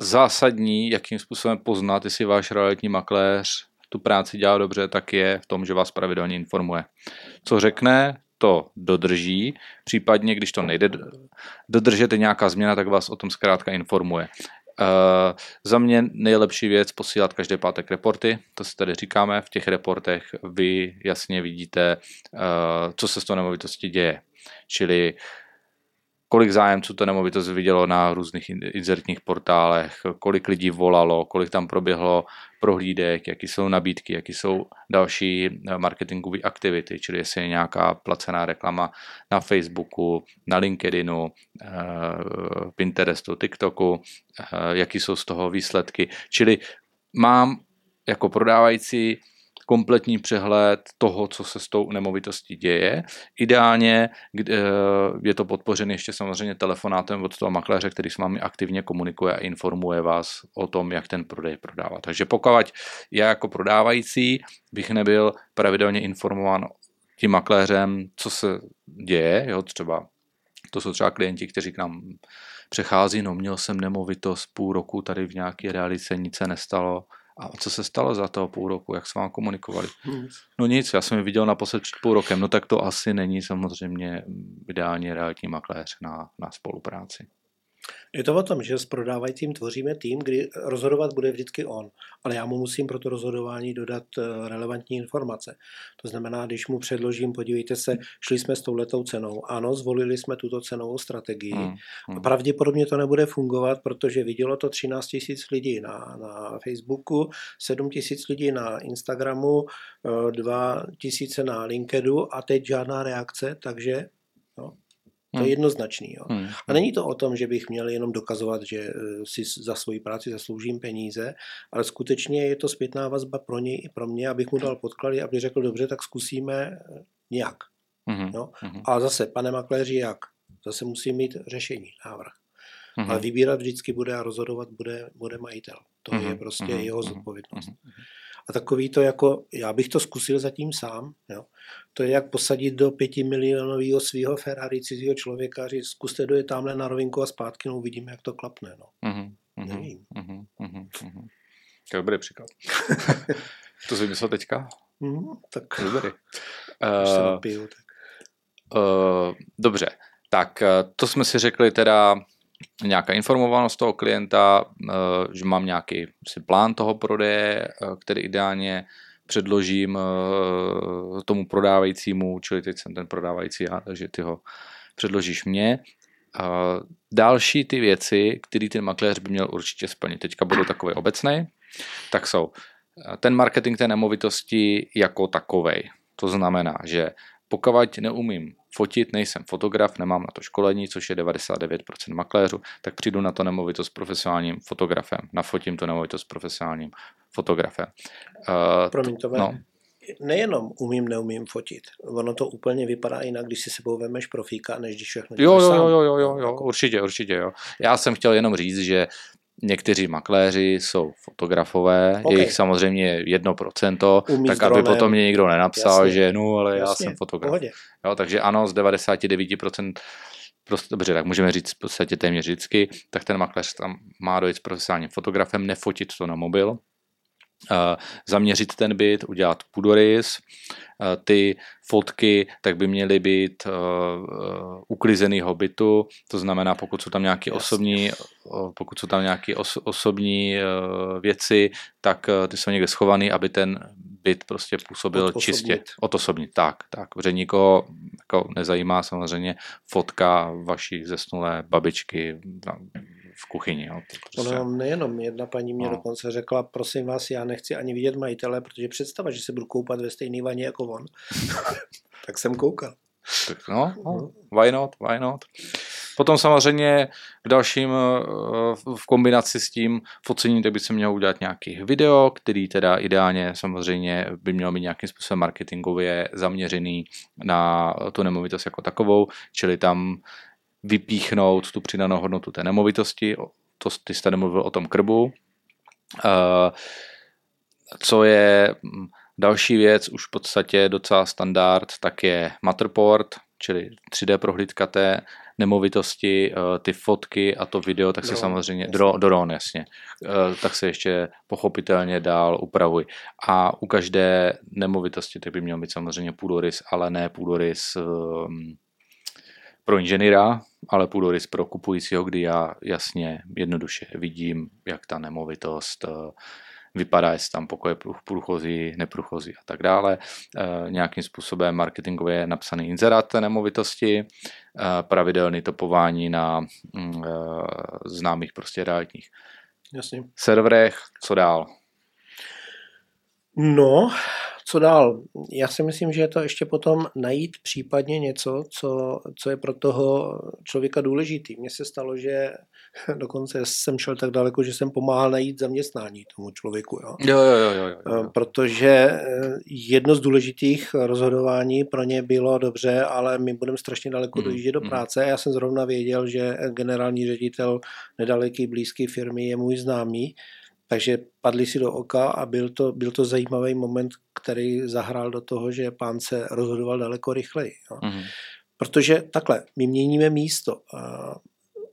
zásadní, jakým způsobem poznat, jestli váš realitní makléř tu práci dělá dobře, tak je v tom, že vás pravidelně informuje. Co řekne, to dodrží, případně když to nejde dodržet nějaká změna, tak vás o tom zkrátka informuje. Uh, za mě nejlepší věc posílat každý pátek reporty, to si tady říkáme, v těch reportech vy jasně vidíte, uh, co se s tou nemovitostí děje. Čili kolik zájemců to nemovitost vidělo na různých inzertních portálech, kolik lidí volalo, kolik tam proběhlo prohlídek, jaký jsou nabídky, jaký jsou další eh, marketingové aktivity, čili jestli je nějaká placená reklama na Facebooku, na LinkedInu, eh, Pinterestu, TikToku, eh, jaký jsou z toho výsledky. Čili mám jako prodávající kompletní přehled toho, co se s tou nemovitostí děje. Ideálně eh, je to podpořené ještě samozřejmě telefonátem od toho makléře, který s vámi aktivně komunikuje a informuje vás o tom, jak ten prodej prodává. Takže pokud já jako prodávající bych nebyl pravidelně informován tím makléřem, co se děje, jo, třeba to jsou třeba klienti, kteří k nám přechází, no měl jsem nemovitost půl roku tady v nějaké realice, nic se nestalo, a co se stalo za toho půl roku? Jak jsme vám komunikovali? Nic. No nic, já jsem ji viděl naposled před půl rokem. No tak to asi není samozřejmě ideálně realitní makléř na, na spolupráci. Je to o tom, že s prodávajícím tvoříme tým, kdy rozhodovat bude vždycky on, ale já mu musím pro to rozhodování dodat eh, relevantní informace. To znamená, když mu předložím, podívejte se, šli jsme s touhletou cenou, ano, zvolili jsme tuto cenovou strategii. Hmm, hmm. Pravděpodobně to nebude fungovat, protože vidělo to 13 tisíc lidí na, na Facebooku, 7 tisíc lidí na Instagramu, 2 eh, tisíce na LinkedInu a teď žádná reakce, takže to je hmm. jednoznačný. Jo. Hmm. A není to o tom, že bych měl jenom dokazovat, že eh, si za svoji práci zasloužím peníze, ale skutečně je to zpětná vazba pro něj i pro mě, abych mu dal podklady, aby řekl, dobře, tak zkusíme eh, nějak. Hmm. Jo. A zase, pane makléři, jak? Zase musím mít řešení, návrh. Hmm. Ale vybírat vždycky bude a rozhodovat bude, bude majitel. To hmm. je prostě hmm. jeho zodpovědnost. Hmm. A takový to jako, já bych to zkusil zatím sám, jo. To je jak posadit do pětimilionového svého Ferrari cizího člověka a říct, zkuste dojet tamhle na rovinku a zpátky, no uvidíme, jak to klapne, no. Mm-hmm, Nevím. Mm-hmm, mm-hmm. To je dobrý příklad. to jsi vymyslel teďka? Mm, tak. Dobrý. Uh, napiju, tak. Uh, dobře, tak to jsme si řekli teda nějaká informovanost toho klienta, eh, že mám nějaký si plán toho prodeje, eh, který ideálně předložím eh, tomu prodávajícímu, čili teď jsem ten prodávající já, takže ty ho předložíš mě. Další ty věci, které ten makléř by měl určitě splnit, teďka budu takový obecný, tak jsou ten marketing té nemovitosti jako takovej. To znamená, že pokud neumím fotit, nejsem fotograf, nemám na to školení, což je 99% makléřů, tak přijdu na to nemovitost s profesionálním fotografem. Nafotím to nemovitost s profesionálním fotografem. Uh, Promiň, to no. Nejenom umím, neumím fotit. Ono to úplně vypadá jinak, když si sebou vemeš profíka, než když všechno jo, jo, jo, jo, jo, jo, jo, určitě, určitě, jo. Já jsem chtěl jenom říct, že Někteří makléři jsou fotografové, okay. je jich samozřejmě jedno procento, tak aby potom mě nikdo nenapsal, Jasně. že no, ale Jasně. já jsem fotograf. Jo, takže ano, z 99% prostě, dobře, tak můžeme říct v podstatě téměř vždycky, tak ten makléř tam má dojít s profesionálním fotografem, nefotit to na mobil, zaměřit ten byt, udělat půdorys, ty fotky tak by měly být uklizenýho bytu, to znamená, pokud jsou tam nějaké osobní, pokud jsou tam nějaké osobní věci, tak ty jsou někde schované, aby ten byt prostě působil Od čistě. Odosobnit, tak, tak. Protože nikoho jako nezajímá samozřejmě fotka vaší zesnulé babičky v kuchyni. Jo. Prostě... Ono nejenom, jedna paní mě no. dokonce řekla, prosím vás, já nechci ani vidět majitele, protože představa, že se budu koupat ve stejné vaně jako on. tak jsem koukal. Tak no, no, why not, why not. Potom samozřejmě v dalším, eh, v kombinaci s tím focení, tak by se mělo udělat nějaký video, který teda ideálně samozřejmě by měl být nějakým způsobem marketingově zaměřený na tu nemovitost jako takovou, čili tam vypíchnout tu přidanou hodnotu té nemovitosti, to ty jste nemluvil o tom krbu. Co je hm, další věc, už v podstatě docela standard, tak je Matterport, čili 3D prohlídka té nemovitosti, ty fotky a to video, tak se drone, samozřejmě, jasně. Dro, drone, jasně, tak se ještě pochopitelně dál upravuj. A u každé nemovitosti tak by měl být samozřejmě půdorys, ale ne půdorys ehm, pro inženýra, ale půdorys pro kupujícího, kdy já jasně, jednoduše vidím, jak ta nemovitost eh, vypadá, jestli tam pokoje průchozí, neprůchozí a tak dále. E, nějakým způsobem marketingově napsaný inzerát té nemovitosti, e, pravidelný topování na mm, známých prostě realitních Jasně. serverech. Co dál? No, co dál? Já si myslím, že je to ještě potom najít případně něco, co, co je pro toho člověka důležitý. Mně se stalo, že dokonce jsem šel tak daleko, že jsem pomáhal najít zaměstnání tomu člověku. Jo? Jo, jo, jo, jo, jo. Eh, protože eh, jedno z důležitých rozhodování pro ně bylo dobře, ale my budeme strašně daleko mm, dojíždět do mm. práce. Já jsem zrovna věděl, že generální ředitel nedaleký blízké firmy je můj známý, takže padli si do oka a byl to, byl to zajímavý moment, který zahrál do toho, že pán se rozhodoval daleko rychleji. Jo. Mm-hmm. Protože takhle, my měníme místo,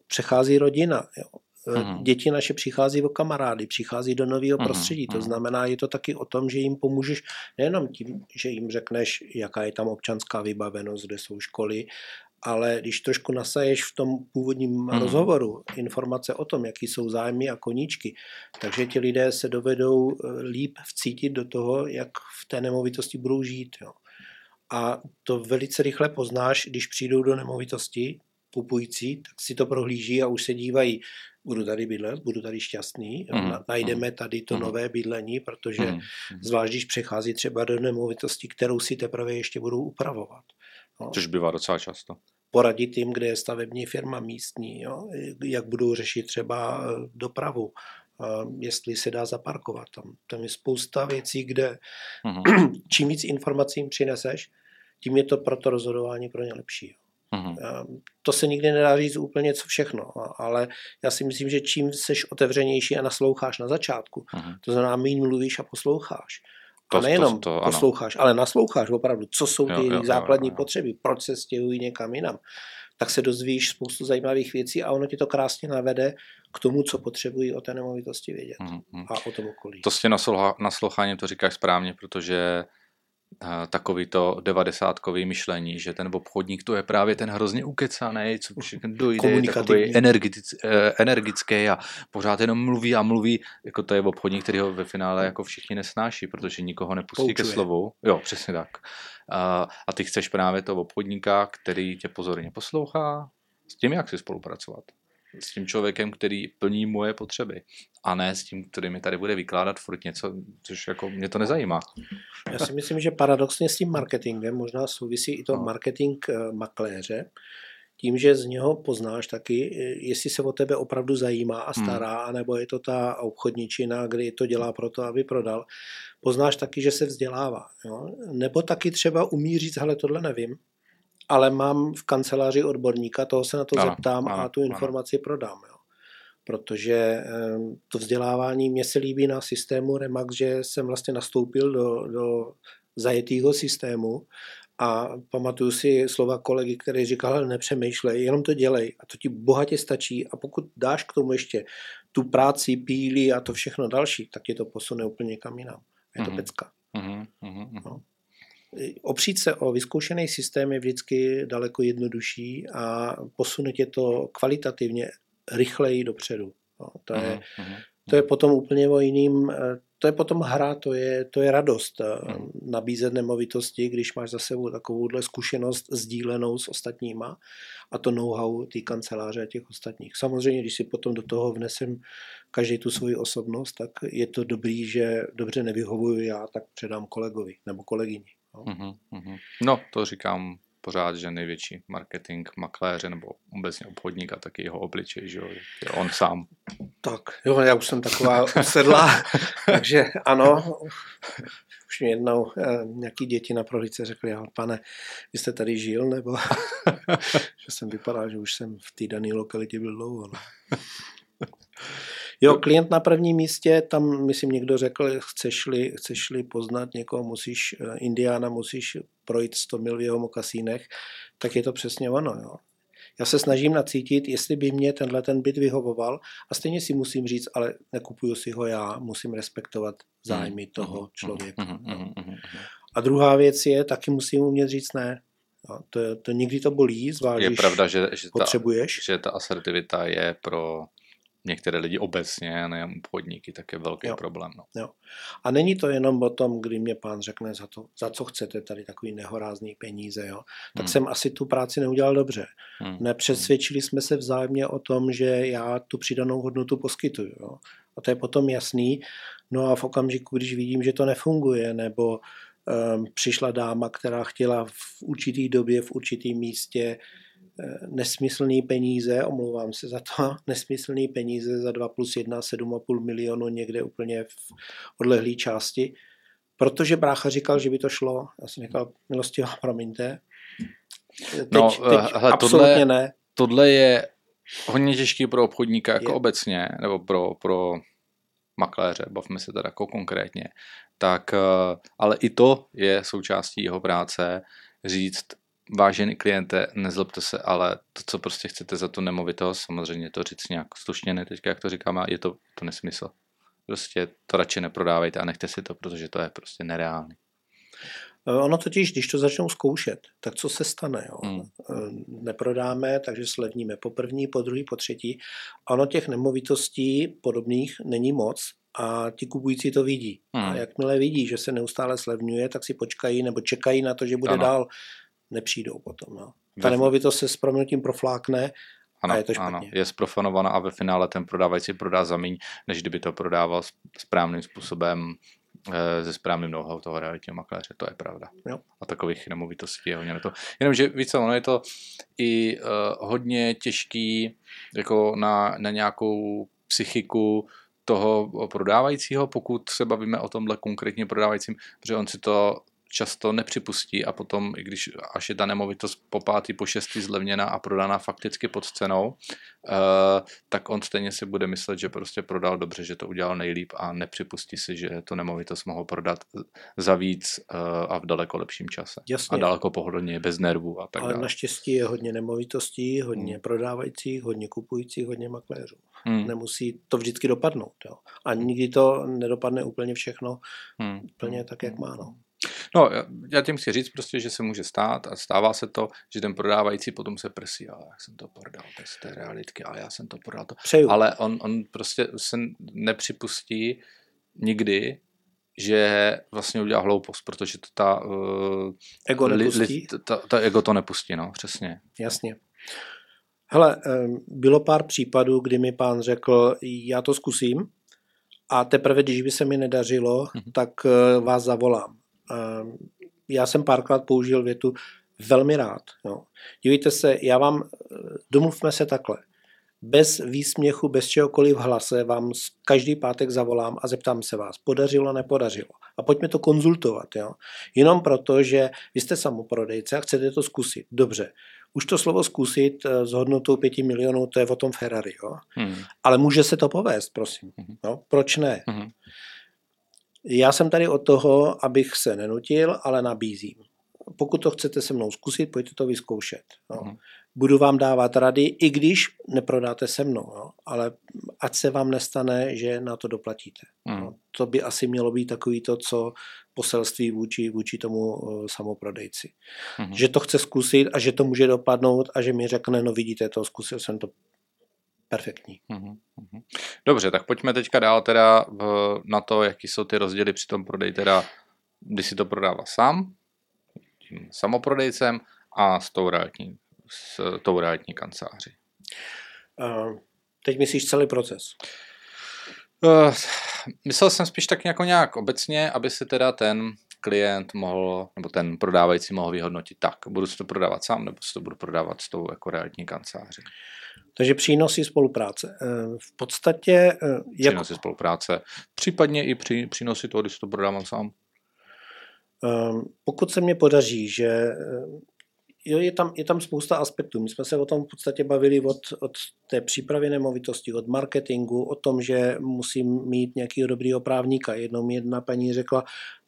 přechází rodina, jo. Mm-hmm. Děti naše přichází o kamarády, přichází do nového mm-hmm. prostředí. To mhm. znamená, je to taky o tom, že jim pomůžeš nejenom tím, že jim řekneš, jaká je tam občanská vybavenost, kde jsou školy, ale když trošku nasaješ v tom původním mm. rozhovoru informace o tom, jaký jsou zájmy a koníčky, takže ti lidé se dovedou eh, líp vcítit do toho, jak v té nemovitosti budou žít. Jo. A to velice rychle poznáš, když přijdou do nemovitosti kupující, tak si to prohlíží a už se dívají, budu tady bydlet, budu tady šťastný, mm. najdeme mhm. tady to mm. nové bydlení, protože mm. zvlášť, když přechází třeba do nemovitosti, kterou si teprve ještě budou upravovat. No. Což bývá docela často poradit jim, kde je stavební firma místní, jo? jak budou řešit třeba eh, dopravu, eh, jestli se dá zaparkovat. Tam, tam je spousta věcí, kde uh-huh. čím víc informací jim přineseš, tím je to pro to rozhodování pro ně lepší. Uh-huh. To se nikdy nedá říct úplně co všechno, ale já si myslím, že čím seš otevřenější a nasloucháš na začátku, uh-huh. to znamená méně mluvíš a posloucháš, to, a nejenom to, to, posloucháš, ale nasloucháš opravdu, co jsou ty jo, jo, základní jo, jo. potřeby, proč se stěhují někam jinam. Tak se dozvíš spoustu zajímavých věcí a ono ti to krásně navede k tomu, co potřebují o té nemovitosti vědět mm-hmm. a o tom okolí. To s tím nasloucháním to říkáš správně, protože takový to devadesátkový myšlení, že ten obchodník to je právě ten hrozně ukecaný, co dojde, takový energic, eh, energický a pořád jenom mluví a mluví, jako to je obchodník, který ho ve finále jako všichni nesnáší, protože nikoho nepustí Poučuje. ke slovu. Jo, přesně tak. A, a ty chceš právě toho obchodníka, který tě pozorně poslouchá, s tím, jak si spolupracovat s tím člověkem, který plní moje potřeby a ne s tím, který mi tady bude vykládat furt něco, což jako mě to nezajímá. Já si myslím, že paradoxně s tím marketingem možná souvisí i to no. marketing eh, makléře, tím, že z něho poznáš taky, eh, jestli se o tebe opravdu zajímá a stará, hmm. anebo je to ta obchodničina, kdy to dělá proto, aby prodal. Poznáš taky, že se vzdělává. Jo? Nebo taky třeba umí říct, hele, tohle nevím, ale mám v kanceláři odborníka, toho se na to ano, zeptám ano, a tu informaci ano. prodám. Jo. Protože to vzdělávání mě se líbí na systému Remax, že jsem vlastně nastoupil do, do zajetého systému A pamatuju si slova kolegy, který říkal, nepřemýšlej, jenom to dělej a to ti bohatě stačí a pokud dáš k tomu ještě tu práci, píly a to všechno další, tak ti to posune úplně kam jinam. Je to mm-hmm. pecka. Mm-hmm. No. Opřít se o vyzkoušený systém je vždycky daleko jednodušší a posune tě to kvalitativně rychleji dopředu. No, to, je, mm-hmm. to je potom úplně o jiným, eh, to je potom hra, to je, to je radost mm. nabízet nemovitosti, když máš za sebou takovouhle zkušenost sdílenou s ostatníma a to know-how té kanceláře a těch ostatních. Samozřejmě, když si potom do toho vnesem každý tu svoji osobnost, tak je to dobrý, že dobře nevyhovuju já, tak předám kolegovi nebo kolegyni. No, mm-hmm. no to říkám pořád, že největší marketing makléře nebo obecně obchodníka, taky jeho obličej, že jo, je on sám. Tak, jo, já už jsem taková usedla, takže ano, už mě jednou eh, nějaký děti na prohlídce řekli, ale pane, vy jste tady žil, nebo že jsem vypadal, že už jsem v té dané lokalitě byl dlouho. No. Jo, klient na prvním místě, tam myslím někdo řekl, chceš-li, chceš-li poznat někoho, musíš, eh, Indiána musíš projít 100 mil v jeho mokasínech, tak je to přesně ono. Jo. Já se snažím nacítit, jestli by mě tenhle ten byt vyhovoval a stejně si musím říct, ale nekupuju si ho já, musím respektovat zájmy mm, toho mm, člověka. Mm, a druhá věc je, taky musím umět říct ne. No, to, to někdy to bolí, zvlášť Je pravda, že, že, potřebuješ. Ta, že ta asertivita je pro některé lidi obecně, a nejen obchodníky, tak je velký jo. problém. No. Jo. A není to jenom o tom, kdy mě pán řekne, za, to, za co chcete tady takový nehorázný peníze, jo? tak hmm. jsem asi tu práci neudělal dobře. Hmm. Nepřesvědčili jsme se vzájemně o tom, že já tu přidanou hodnotu poskytuju. Jo? A to je potom jasný. No a v okamžiku, když vidím, že to nefunguje, nebo um, přišla dáma, která chtěla v určitý době, v určitém místě nesmyslný peníze, omlouvám se za to, nesmyslný peníze za 2 plus 1, 7,5 milionu někde úplně v odlehlé části, protože brácha říkal, že by to šlo. Já jsem říkal, milostivo, promiňte. Teď, no, teď eh, hele, absolutně tohle, ne. Tohle je hodně těžký pro obchodníka jako je. obecně, nebo pro, pro makléře, bavme se teda jako konkrétně. Tak, eh, ale i to je součástí jeho práce, říct, vážený kliente, nezlobte se, ale to, co prostě chcete za tu nemovitost, samozřejmě to říct nějak slušně, ne teďka, jak to říkáme, je to, to nesmysl. Prostě to radši neprodávejte a nechte si to, protože to je prostě nereálný. Eh, ono totiž, když to začnou zkoušet, tak co se stane? Jo? Hmm. Eh, neprodáme, takže slevníme po první, po druhý, po třetí. Ono těch nemovitostí podobných není moc a ti kupující to vidí. Hmm. A jakmile vidí, že se neustále slevňuje, tak si počkají nebo čekají na to, že bude ano. dál nepřijdou potom. No. Ta nemovitost se s proměnutím proflákne ano, a je to špatně. Ano, je zprofanovaná a ve finále ten prodávající prodá za míň, než kdyby to prodával správným způsobem se správným know toho realitního makléře, to je pravda. Jo. A takových nemovitostí je hodně na to. Jenomže více, ono je to i uh, hodně těžký jako na, na nějakou psychiku toho prodávajícího, pokud se bavíme o tomhle konkrétně prodávajícím, protože on si to často nepřipustí a potom, i když až je ta nemovitost po pátý, po šestý zlevněna a prodaná fakticky pod cenou, uh, tak on stejně si bude myslet, že prostě prodal dobře, že to udělal nejlíp a nepřipustí si, že tu nemovitost mohl prodat za víc uh, a v daleko lepším čase. Jasně. A daleko pohodlně, bez nervů a tak Ale dále. naštěstí je hodně nemovitostí, hodně hmm. prodávajících, hodně kupujících, hodně makléřů. Hmm. Nemusí to vždycky dopadnout. Jo. A nikdy to nedopadne úplně všechno hmm. úplně tak, jak má. No. No, já tím chci říct prostě, že se může stát a stává se to, že ten prodávající potom se prsí, ale jak jsem to prodal bez té realitky, ale já jsem to prodal. To. Přeju. Ale on, on prostě se nepřipustí nikdy, že vlastně udělá hloupost, protože to ta, uh, ego nepustí. Li, ta, ta ego to nepustí, no, přesně. Jasně. Hele, bylo pár případů, kdy mi pán řekl, já to zkusím a teprve, když by se mi nedařilo, mm-hmm. tak eh, vás zavolám. Ehm, já jsem párkrát použil větu velmi rád. Jo. Dívejte se, já vám, eh, domluvme se takhle. Bez výsměchu, bez čehokoliv v hlase vám každý pátek zavolám a zeptám se vás, podařilo, nepodařilo. A pojďme to konzultovat. Jo. Jenom proto, že vy jste samoprodejce a chcete to zkusit. Dobře. Už to slovo zkusit eh, s hodnotou 5 milionů, to je o tom Ferrari. Jo. Hmm. Ale může se to povést, prosím. Hmm. No, proč ne? Hmm. Já jsem tady od toho, abych se nenutil, ale nabízím. pokud to chcete se mnou zkusit, pojďte to vyzkoušet. No. Uh-huh. Budu vám dávat rady, i když neprodáte se mnou, no. ale ať se vám nestane, že na to doplatíte. Uh-huh. No. To by asi mělo být takový to, co poselství vůči, vůči tomu uh, samoprodejci. Uh-huh. Že to chce zkusit a že to může dopadnout a že mi řekne, no vidíte to, zkusil jsem to perfektní. Uh-huh. Dobře, tak pojďme teďka dál teda na to, jaký jsou ty rozdíly při tom prodeji teda když si to prodává sám, tím samoprodejcem a s tou realitní, s tou realitní kanceláří. Uh, teď myslíš celý proces? Uh, myslel jsem spíš tak jako nějak obecně, aby si teda ten klient mohl, nebo ten prodávající mohl vyhodnotit tak, budu si to prodávat sám, nebo si to budu prodávat s tou jako realitní kanceláří. Takže přínosy spolupráce. V podstatě... Jako... Přínosy spolupráce, případně i při, přínosy toho, když si to prodávám sám. Ehm, pokud se mě podaří, že eh, jo, je, tam, je tam spousta aspektů. My jsme se o tom v podstatě bavili od, od té přípravy nemovitosti, od marketingu, o tom, že musím mít nějakého dobrýho právníka. Jednou mi jedna paní řekla,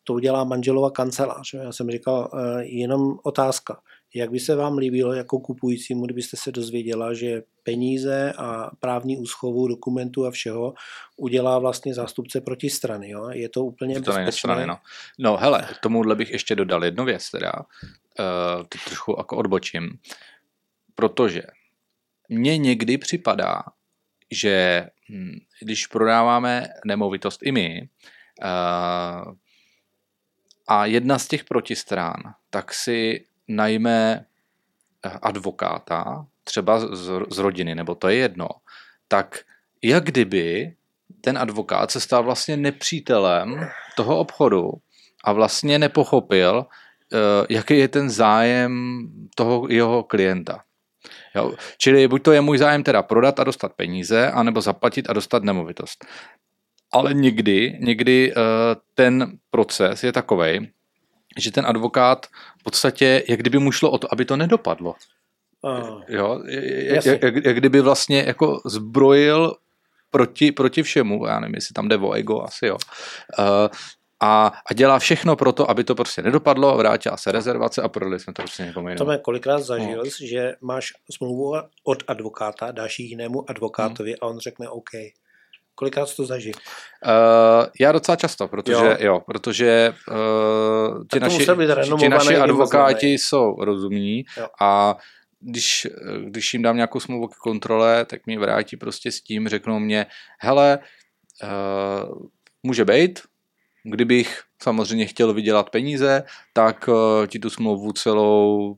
to udělá manželova kancelář. Já jsem říkal, eh, jenom otázka. Jak by se vám líbilo jako kupujícímu, kdybyste se dozvěděla, že peníze a právní úschovu dokumentů a všeho udělá vlastně zástupce proti strany. Jo? Je to úplně to bezpečné. Strany, no. no hele, k tomuhle bych ještě dodal jednu věc teda. Uh, to trochu jako odbočím. Protože mně někdy připadá, že hm, když prodáváme nemovitost i my, uh, a jedna z těch protistrán, tak si najme eh, advokáta, třeba z, z rodiny, nebo to je jedno, tak jak kdyby ten advokát se stal vlastně nepřítelem toho obchodu a vlastně nepochopil, eh, jaký je ten zájem toho jeho klienta. Jo? Čili buď to je můj zájem teda prodat a dostat peníze, anebo zaplatit a dostat nemovitost. Ale někdy, někdy uh, ten proces je takový, že ten advokát v podstatě, jak kdyby mu šlo o to, aby to nedopadlo. Uh, jo, jak, jak, jak kdyby vlastně jako zbrojil proti, proti všemu, já nevím, jestli tam jde o ego, asi jo. Uh, a, a dělá všechno pro to, aby to prostě nedopadlo, vrátila se rezervace a prodali jsme to prostě někomu jinému. To kolikrát zažil, no. že máš smlouvu od advokáta, dáš ji jinému advokátovi hmm. a on řekne OK. Kolikrát to zažil? Uh, já docela často, protože jo, jo protože uh, ti, naši, ti naši advokáti jsou rozumní jo. a když, když jim dám nějakou smlouvu k kontrole, tak mi vrátí prostě s tím, řeknou mě, hele, uh, může být, kdybych samozřejmě chtěl vydělat peníze, tak uh, ti tu smlouvu celou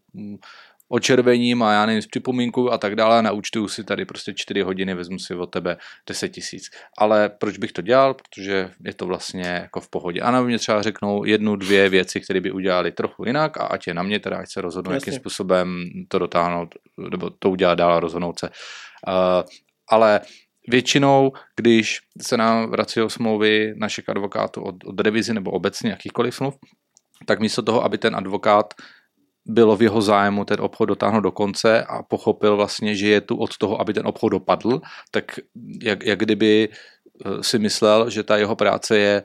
očervením a já nevím, s připomínkou a tak dále, naučtuju si tady prostě 4 hodiny, vezmu si od tebe 10 tisíc. Ale proč bych to dělal? Protože je to vlastně jako v pohodě. A na mě třeba řeknou jednu, dvě věci, které by udělali trochu jinak a ať je na mě teda, ať se rozhodnu, jakým způsobem to dotáhnout, nebo to udělat dál a rozhodnout se. Uh, ale Většinou, když se nám vrací smlouvy našich advokátů od, od revizi nebo obecně jakýchkoliv smluv, tak místo toho, aby ten advokát bylo v jeho zájmu ten obchod dotáhnout do konce a pochopil vlastně, že je tu od toho, aby ten obchod dopadl, tak jak, jak kdyby eh, si myslel, že ta jeho práce je,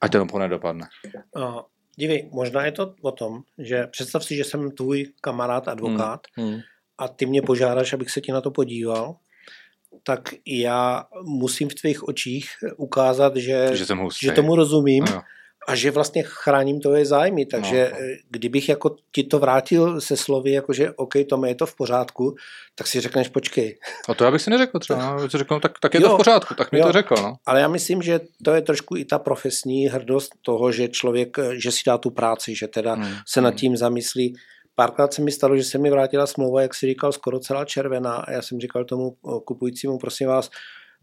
ať ten obchod nedopadne. Uh, dívej, možná je to o tom, že představ si, že jsem tvůj kamarád, advokát hmm, hmm. a ty mě požádáš, abych se ti na to podíval, tak já musím v tvých očích ukázat, že, že, že tomu rozumím. No a že vlastně chráním tvoje zájmy, takže no. Eh, kdybych jako ti to vrátil se slovy, jako že OK, to je to v pořádku, tak si řekneš počkej. A to já bych si neřekl třeba, no, řekl, tak, tak je jo, to v pořádku, tak mi jo, to řekl. No. Ale já myslím, že to je trošku i ta profesní hrdost toho, že člověk, eh, že si dá tu práci, že teda hmm. se nad hmm. tím zamyslí. Párkrát se mi stalo, že se mi vrátila smlouva, jak si říkal, skoro celá červená a já jsem říkal tomu eh, kupujícímu, prosím vás,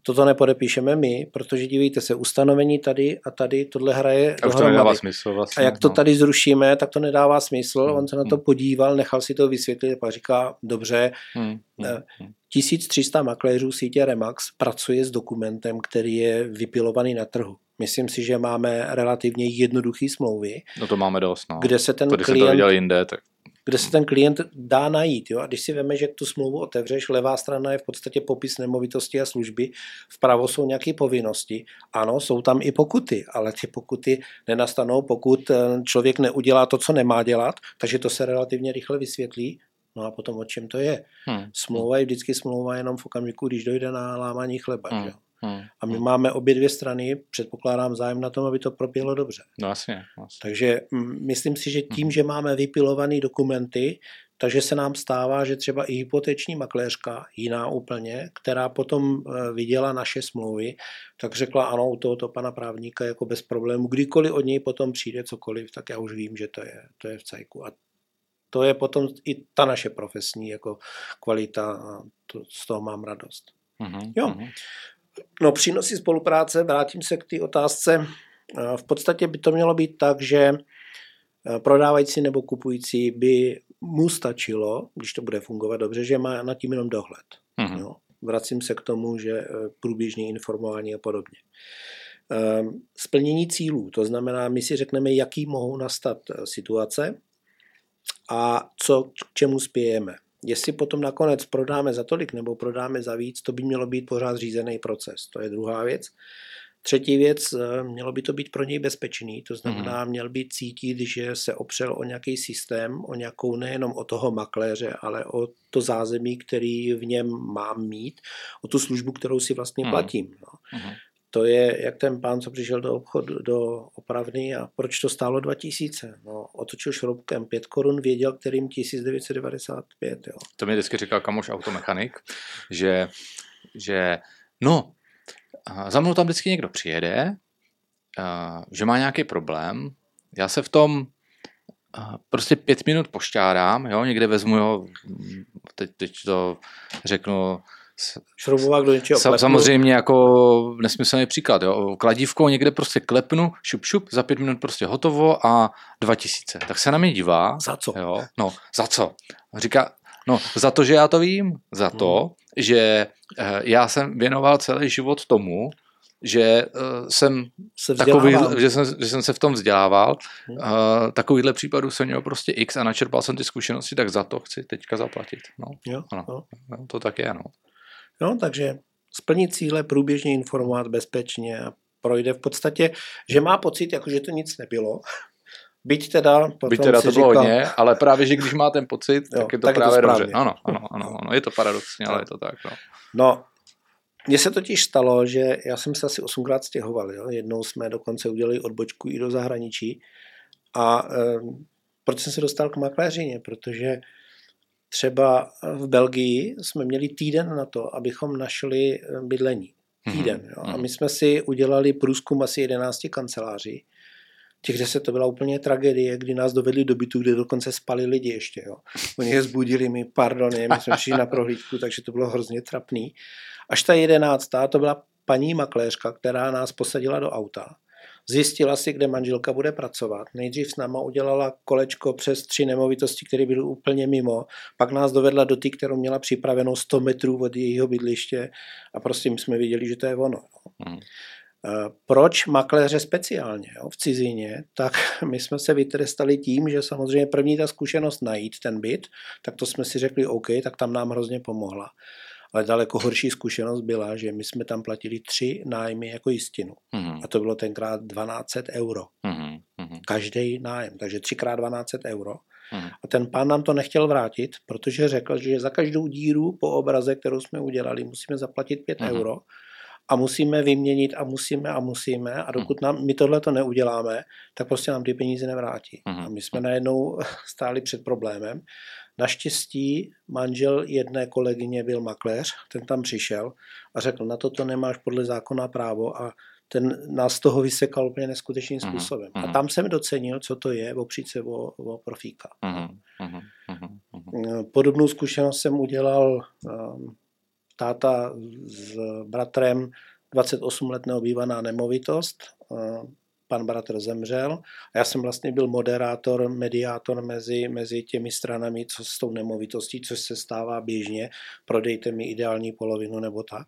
toto nepodepíšeme my, protože dívejte se, ustanovení tady a tady, tohle hraje a to nedává smysl vlastně. A jak to no. tady zrušíme, tak to nedává smysl. Hmm. On se na to hmm. podíval, nechal si to vysvětlit a říká, dobře, hmm. Hmm. 1300 makléřů sítě Remax pracuje s dokumentem, který je vypilovaný na trhu. Myslím si, že máme relativně jednoduché smlouvy. No to máme dost, no. Kde se ten to, klient... se to jinde, tak kde se ten klient dá najít. Jo? A když si veme, že tu smlouvu otevřeš, levá strana je v podstatě popis nemovitosti a služby, vpravo jsou nějaké povinnosti. Ano, jsou tam i pokuty, ale ty pokuty nenastanou, pokud eh, člověk neudělá to, co nemá dělat, takže to se relativně rychle vysvětlí. No a potom o čem to je? Hmm. Smlouva je vždycky smlouva jenom v okamžiku, když dojde na lámání chleba. Hmm. Že? Hmm. A my hmm. máme obě dvě strany, předpokládám zájem na tom, aby to proběhlo dobře. No jasně, jasně. Takže mm, myslím si, že tím, hmm. že máme vypilované dokumenty, takže se nám stává, že třeba i hypoteční makléřka, jiná úplně, která potom eh, viděla naše smlouvy, tak řekla ano, u tohoto pana právníka jako bez problému, kdykoliv od něj potom přijde cokoliv, tak já už vím, že to je, to je v cajku. A to je potom i ta naše profesní jako kvalita a to, z toho mám radost. Mm-hmm. Jo. Mhm. No přínosy spolupráce, vrátím se k té otázce. V podstatě by to mělo být tak, že prodávající nebo kupující by mu stačilo, když to bude fungovat dobře, že má nad tím jenom dohled. Mm-hmm. Jo. Vracím se k tomu, že e, průběžný informování a podobně. Ehm, splnění cílů, to znamená, my si řekneme, jaký mohou nastat e, situace a co k čemu spějeme. Jestli potom nakonec prodáme za tolik nebo prodáme za víc, to by mělo být pořád řízený proces. To je druhá věc. Třetí věc, eh, mělo by to být pro něj bezpečný, to znamená, mm. měl by cítit, že se opřel o nějaký systém, o nějakou nejenom o toho makléře, ale o to zázemí, který v něm mám mít, o tu službu, kterou si vlastně mm. platím. No. To je jak ten pán, co přišel do obchodu, do opravny a proč to stálo 2000. No, otočil šroubkem 5 korun, věděl, kterým 1995. Jo. To mi vždycky říkal kamoš automechanik, že, že no, za mnou tam vždycky někdo přijede, že má nějaký problém, já se v tom prostě pět minut pošťárám, jo, někde vezmu ho, teď, teď to řeknu Šroubovák do něčeho Sa, Samozřejmě jako nesmyslný příklad. Jo. Kladívkou někde prostě klepnu, šup, šup, za pět minut prostě hotovo a 2000. Tak se na mě dívá. Za co? Jo. No, za co? Říká, no, za to, že já to vím. Za to, hmm. že eh, já jsem věnoval celý život tomu, že uh, jsem se takový, že jsem, že jsem se v tom vzdělával. Hmm. Uh, takovýhle případů jsem měl prostě x a načerpal jsem ty zkušenosti, tak za to chci teďka zaplatit. No, jo, ano, jo. No, to tak je, no. No, takže splnit cíle, průběžně informovat bezpečně a projde v podstatě, že má pocit, jako že to nic nebylo. Byť teda, potom Byť teda to bylo říkal, hodně, ale právě, že když má ten pocit, jo, tak je to tak právě je to dobře. Ano, ano, ano, ano, je to paradoxně, ale je to tak. No. no, mně se totiž stalo, že já jsem se asi osmkrát stěhoval. Jo? Jednou jsme dokonce udělali odbočku i do zahraničí. A e, proč jsem se dostal k makléřině? Protože Třeba v Belgii jsme měli týden na to, abychom našli eh, bydlení. Mhm. Týden. Jo. A mhm. my jsme si udělali průzkum asi 11 kanceláří. Těch deset to byla úplně tragédie, kdy nás dovedli do bytu, kde dokonce spali lidi ještě. Jo. Oni je zbudili mi, pardon, my jsme šli na prohlídku, takže to bylo hrozně trapný. Až ta jedenáctá, to byla paní makléřka, která nás posadila do auta Zjistila si, kde manželka bude pracovat. Nejdřív s náma udělala kolečko přes tři nemovitosti, které byly úplně mimo. Pak nás dovedla do té, kterou měla připravenou 100 metrů od jejího bydliště a prostě my jsme viděli, že to je ono. Hmm. Proč makléře speciálně jo, v cizině? Tak my jsme se vytrestali tím, že samozřejmě první ta zkušenost najít ten byt, tak to jsme si řekli OK, tak tam nám hrozně pomohla. Ale daleko horší zkušenost byla, že my jsme tam platili tři nájmy jako jistinu. Mm-hmm. A to bylo tenkrát 1200 euro. Mm-hmm. Každý nájem, takže třikrát 1200 euro. Mm-hmm. A ten pán nám to nechtěl vrátit, protože řekl, že za každou díru po obraze, kterou jsme udělali, musíme zaplatit 5 mm-hmm. euro a musíme vyměnit a musíme a musíme a dokud nám, my tohle to neuděláme, tak prostě nám ty peníze nevrátí. A my jsme najednou stáli před problémem Naštěstí manžel jedné kolegyně byl makléř, ten tam přišel a řekl, na to to nemáš podle zákona právo a ten nás toho vysekal úplně neskutečným mhm, způsobem. Uh-huh. A mhm. tam jsem docenil, co to je opřít se o, o profíka. Uh-huh. Uh-huh. Podobnou zkušenost jsem udělal um, táta s bratrem 28 let neobývaná nemovitost. Uh, pan bratr zemřel a já jsem vlastně byl moderátor, mediátor mezi, mezi těmi stranami, co s tou nemovitostí, což se stává běžně, prodejte mi ideální polovinu nebo tak.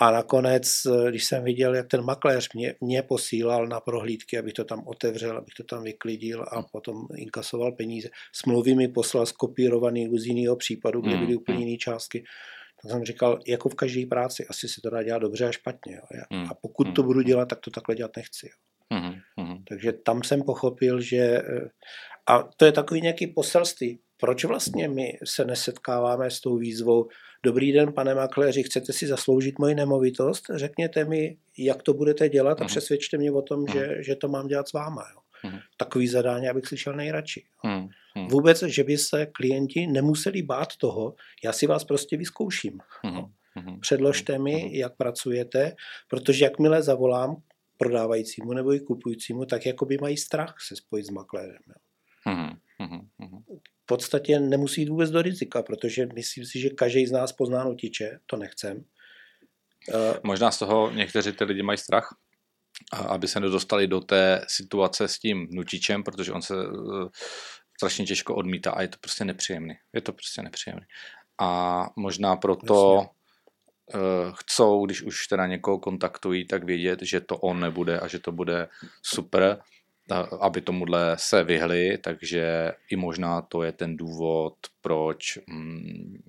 A nakonec, když jsem viděl, jak ten makléř mě, mě posílal na prohlídky, abych to tam otevřel, abych to tam vyklidil a potom inkasoval peníze. Smluvy mi poslal skopírovaný z jiného případu, kde byly úplně jiné částky. Tak jsem říkal, jako v každé práci, asi se to dá dělat dobře a špatně. Jo. A pokud to budu dělat, tak to takhle dělat nechci. Jo. Mm-hmm. Takže tam jsem pochopil, že eh, a to je takový nějaký poselství. Proč vlastně my se nesetkáváme s tou výzvou Dobrý den, pane makléři, chcete si zasloužit moji nemovitost? Řekněte mi, jak to budete dělat a mm. přesvědčte mě o tom, mm. že, že to mám dělat s váma. Jo. Mm. Takový zadání, abych slyšel nejradši. Mm. Vůbec, že by se klienti nemuseli bát toho, já si vás prostě vyzkouším. Mm. Předložte mi, jak pracujete, protože jakmile zavolám prodávajícímu nebo i kupujícímu, tak jako by mají strach se spojit s makléřem. Jo. V podstatě nemusí jít vůbec do rizika, protože myslím si, že každý z nás pozná nutiče, to nechcem. Eh, Možná z toho někteří ty lidi mají strach, aby se nedostali do té situace s tím nutičem, protože on se eh, strašně těžko odmítá a je to prostě nepříjemný. Je to prostě nepříjemný. A možná proto Jasně. Eh, chcou, když už teda někoho kontaktují, tak vědět, že to on nebude a že to bude super aby tomuhle se vyhli, takže i možná to je ten důvod, proč mm,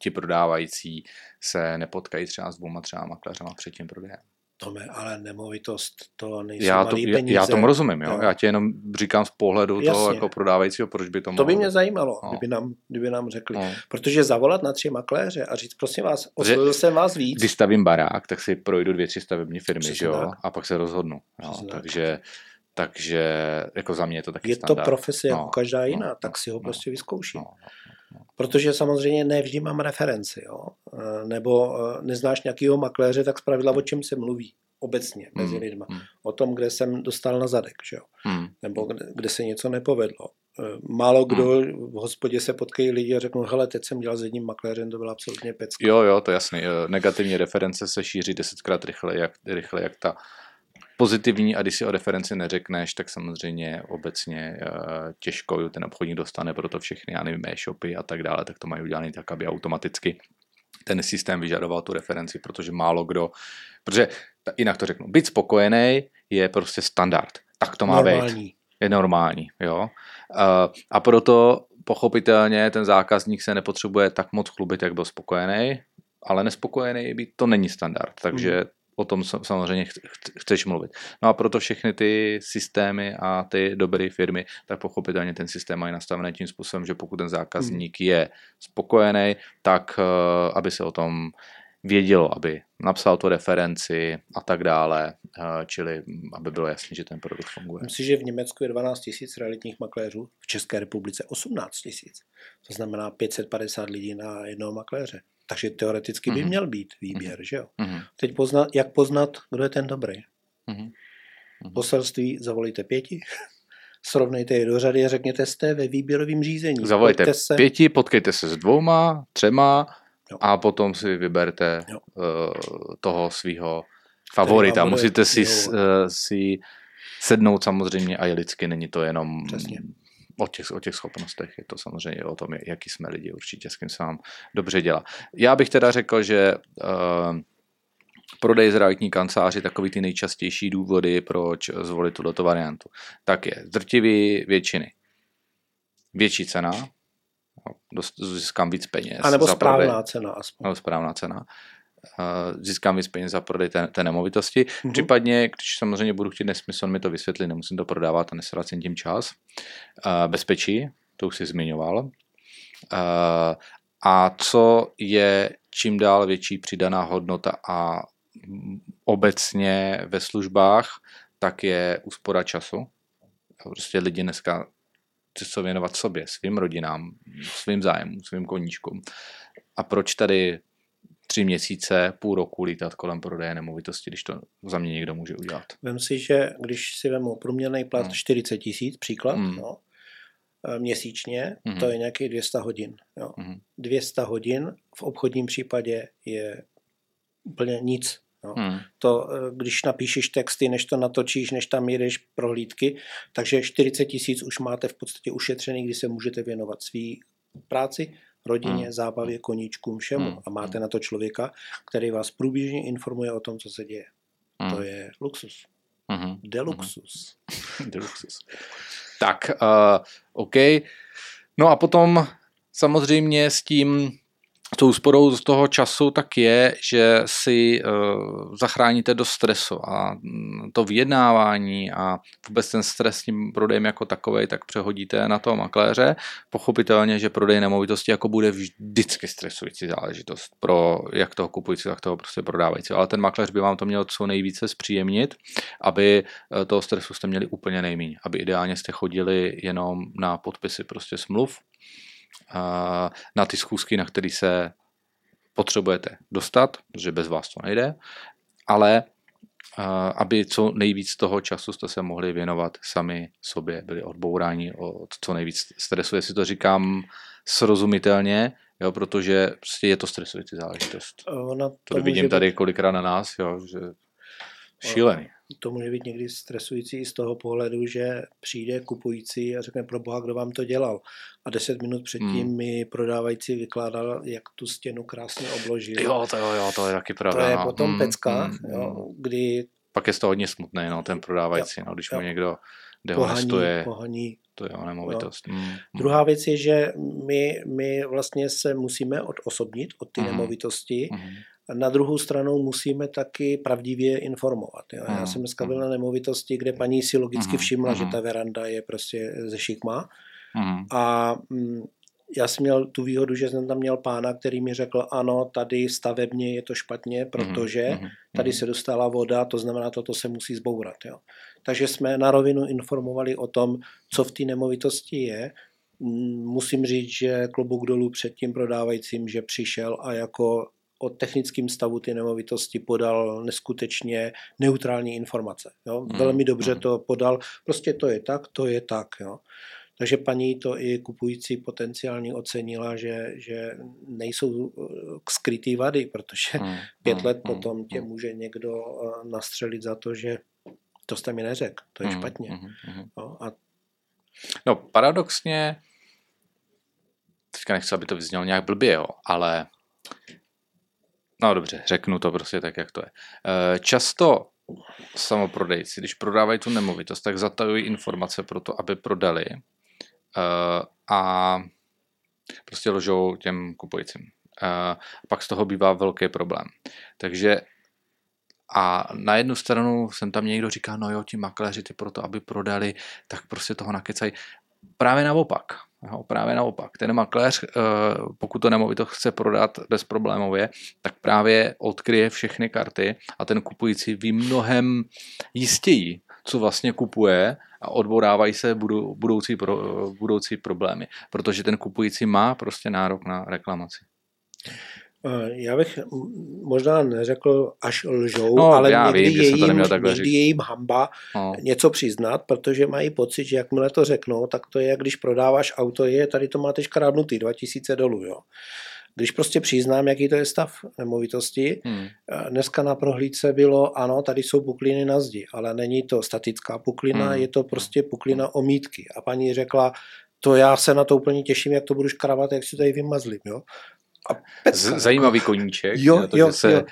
ti prodávající se nepotkají třeba s dvouma třeba makléřema před tím prodejem. Tome, ale nemovitost, to nejsou já to, peníze. Já tomu rozumím, jo? Já ti jenom říkám z pohledu Jasně. toho jako prodávajícího, proč by to mohlo... To by mě zajímalo, no. kdyby, nám, kdyby nám řekli. No. Protože zavolat na tři makléře a říct, prosím vás, oslovil jsem vás víc. Když stavím barák, tak si projdu dvě, tři stavební firmy, že jo? A pak se rozhodnu. Jo? Takže... Tak takže jako za mě je to taky Je standard. to profese jako no, každá no, jiná, no, tak si ho no, prostě vyzkouším. No, no. Protože samozřejmě ne vždy mám referenci, jo? E, nebo e, neznáš nějakého makléře, tak zpravidla o čem se mluví obecně mezi mm, lidma. Mm. O tom, kde jsem dostal na zadek, že jo? Mm. nebo kde, kde se něco nepovedlo. E, málo kdo mm. v hospodě se potkají lidi a řeknou, hele, teď jsem dělal s jedním makléřem, to byla absolutně pecka. Jo, jo, to je jasný. Negativní reference se šíří desetkrát rychle, jak, rychle, jak ta pozitivní a když si o referenci neřekneš, tak samozřejmě obecně eh, těžko ten obchodník dostane, proto všechny, já nevím, e-shopy a tak dále, tak to mají udělané tak, aby automaticky ten systém vyžadoval tu referenci, protože málo kdo, protože jinak to řeknu, být spokojený je prostě standard. Tak to má normální. být. Je normální, jo. Eh, a proto pochopitelně ten zákazník se nepotřebuje tak moc chlubit, jak byl spokojený, ale nespokojený být to není standard. Takže hmm o tom samozřejmě chceš mluvit. No a proto všechny ty systémy a ty dobré firmy, tak pochopitelně ten systém mají nastavený tím způsobem, že pokud ten zákazník hmm. je spokojený, tak eh, aby se o tom vědělo, aby napsal tu referenci a tak dále, eh, čili aby bylo jasné, že ten produkt funguje. Myslím, že v Německu je 12 tisíc realitních makléřů, v České republice 18 tisíc. To znamená 550 lidí na jednoho makléře. Takže teoreticky by mm-hmm. měl být výběr, mm-hmm. že jo? Mm-hmm. Teď poznat, jak poznat, kdo je ten dobrý. Poselství zavolejte pěti, srovnejte je do řady a řekněte, jste ve výběrovém řízení. Zavolejte se... pěti, potkejte se s dvouma, třema jo. a potom si vyberte uh, toho svého favorita. Musíte si, uh, si sednout samozřejmě a je lidsky, není to jenom Přesně o těch, o těch schopnostech, je to samozřejmě o tom, jaký jsme lidi, určitě s kým se vám dobře dělá. Já bych teda řekl, že uh, prodej zdravotní kanceláři takový ty nejčastější důvody, proč zvolit tuto variantu. Tak je drtivý většiny. Větší cena, dost, získám víc peněz. A nebo správná prodej, cena aspoň. Nebo správná cena získám víc peněz za prodej té, té nemovitosti. Mm-hmm. Případně, když samozřejmě budu chtít nesmysl, mi to vysvětlit, nemusím to prodávat a nesracím tím čas. Bezpečí, to už si zmiňoval. A co je čím dál větší přidaná hodnota a obecně ve službách, tak je úspora času. Prostě lidi dneska chce se věnovat sobě, svým rodinám, svým zájmům, svým koníčkům. A proč tady tři měsíce, půl roku lítat kolem prodeje nemovitosti, když to za mě někdo může udělat. Vem si, že když si vemu průměrný plat hmm. 40 tisíc, příklad, hmm. no, měsíčně, hmm. to je nějakých 200 hodin. Jo. Hmm. 200 hodin v obchodním případě je úplně nic. No. Hmm. To, e, když napíšeš texty, než to natočíš, než tam jedeš prohlídky, takže 40 tisíc už máte v podstatě ušetřený, kdy se můžete věnovat svý práci rodině, hmm. zábavě, koníčkům, všemu. Hmm. A máte na to člověka, který vás průběžně informuje o tom, co se děje. Hmm. To je luxus. Hmm. Deluxus. Deluxus. Tak, uh, OK. No a potom samozřejmě s tím tou úsporou z toho času tak je, že si uh, zachráníte do stresu a mm, to vyjednávání a vůbec ten stres s tím prodejem jako takový, tak přehodíte na toho makléře. Pochopitelně, že prodej nemovitosti jako bude vždycky stresující záležitost pro jak toho kupující, tak toho prostě prodávající. Ale ten makléř by vám to měl co nejvíce zpříjemnit, aby eh, toho stresu jste měli úplně nejméně, aby ideálně jste chodili jenom na podpisy prostě smluv na ty schůzky, na které se potřebujete dostat, protože bez vás to nejde, ale aby co nejvíc toho času jste se mohli věnovat sami sobě, byli odbouráni od co nejvíc stresu, jestli to říkám srozumitelně, jo, protože prostě je to stresující záležitost. Ona to, to vidím tady být... kolikrát na nás, jo, že šílený to může být někdy stresující z toho pohledu, že přijde kupující a řekne pro boha, kdo vám to dělal. A deset minut předtím hmm. mi prodávající vykládal, jak tu stěnu krásně obložil. Jo, to, jo, jo, to je taky pravda. To je no. potom hmm, pecka, hmm, jo, hmm. kdy... Pak je to hodně smutné, no, ten prodávající, jo, no, když jo. mu někdo dehonestuje. Pohaní, to je nemovitost. Hmm. Druhá věc je, že my, my vlastně se musíme odosobnit od ty hmm. nemovitosti hmm na druhou stranu musíme taky pravdivě informovat. Jo. Já jsem dneska byl na nemovitosti, kde paní si logicky všimla, že ta veranda je prostě ze šikma. A mm, já jsem měl tu výhodu, že jsem tam měl pána, který mi řekl, ano, tady stavebně je to špatně, protože tady se dostala voda, to znamená, toto se musí zbourat. Jo. Takže jsme na rovinu informovali o tom, co v té nemovitosti je. Musím říct, že klobouk dolů před tím prodávajícím, že přišel a jako o technickém stavu ty nemovitosti podal neskutečně neutrální informace. Jo? Mm. Velmi dobře mm. to podal, prostě to je tak, to je tak. Jo? Takže paní to i kupující potenciálně ocenila, že, že nejsou eh, skrytý vady, protože mm. pět mm. let mm. potom tě může někdo eh, nastřelit za to, že to jste mi neřekl, to je mm. špatně. Mm. No, a... no paradoxně, teďka nechci, aby to vyznělo nějak blbě, jo, ale No dobře, řeknu to prostě tak, jak to je. Eh, často samoprodejci, když prodávají tu nemovitost, tak zatajují informace pro to, aby prodali eh, a prostě ložou těm kupujícím. Eh, pak z toho bývá velký problém. Takže a na jednu stranu jsem tam někdo říká, no jo, ti makléři ty proto, aby prodali, tak prostě toho nakecají. Právě naopak. Jo, právě naopak. Ten makléř, eh, pokud to nemovitost chce prodat bezproblémově, tak právě odkryje všechny karty a ten kupující ví mnohem jistěji, co vlastně kupuje a odborávají se budoucí, budoucí problémy, protože ten kupující má prostě nárok na reklamaci. Eh, já bych možná neřekl až lžou, no, ale někdy, vím, je jim, někdy je jim hamba no. něco přiznat, protože mají pocit, že jakmile to řeknou, tak to je, jak když prodáváš auto, je tady to máte škrádnutý, 2000 dolů. Jo. Když prostě přiznám, jaký to je stav nemovitosti, hmm. Eh, dneska na prohlídce bylo, ano, tady jsou pukliny na zdi, ale není to statická puklina, hmm. je to prostě puklina omítky. A paní řekla, to já se na to úplně těším, jak to budu škrabat, jak si tady vymazlím. Jo? A pecka, Zajímavý jako... koníček, jo, to, jo, že se jo.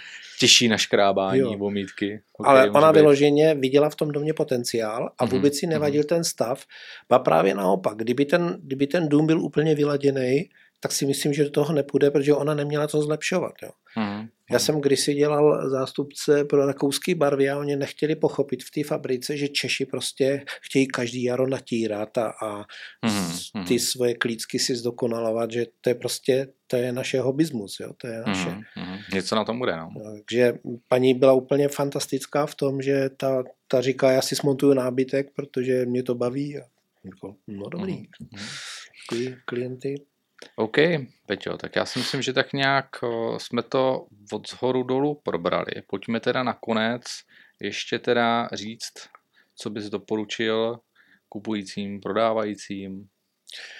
těší na škrábání, jo. vomítky. Okay, Ale ona vyloženě viděla v tom domě potenciál a mhm, vůbec si mhm. nevadil mm-hmm. ten stav. A právě naopak, kdyby ten, kdyby ten dům byl úplně vyladěný, tak si myslím, že do toho nepůjde, protože ona neměla co zlepšovat. Jo. Mm. Já jsem kdysi dělal zástupce pro rakouský barvy a oni nechtěli pochopit v té fabrice, že Češi prostě chtějí každý jaro natírat a, a mm. ty svoje klícky si zdokonalovat, že to je prostě to je naše hobismus, jo, to je naše. Mm. Něco na tom bude, no. Takže paní byla úplně fantastická v tom, že ta, ta říká, já si smontuju nábytek, protože mě to baví. A jako, no dobrý. Mm. klienty OK, Peťo, tak já si myslím, že tak nějak jsme to od zhoru dolů probrali. Pojďme teda nakonec ještě teda říct, co bys doporučil kupujícím, prodávajícím,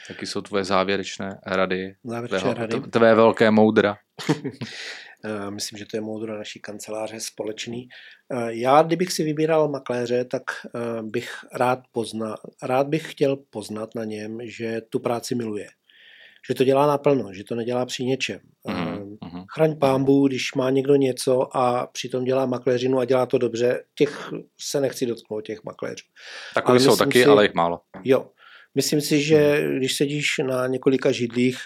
Jaký jsou tvoje závěrečné rady? Závěrečné tvého, rady? Tvé velké moudra. Eh, myslím, že to je moudro naší kanceláře společný. Eh, já, kdybych si vybíral makléře, tak eh, bych rád poznal, rád bych chtěl poznat na něm, že tu práci miluje že to dělá naplno, že to nedělá při něčem. Mm-hmm. Chraň pámbu, když má někdo něco a přitom dělá makléřinu a dělá to dobře, těch se nechci dotknout, těch makléřů. Takový jsou taky, si, ale jich málo. Jo. Myslím si, že mhm. když sedíš na několika židlích,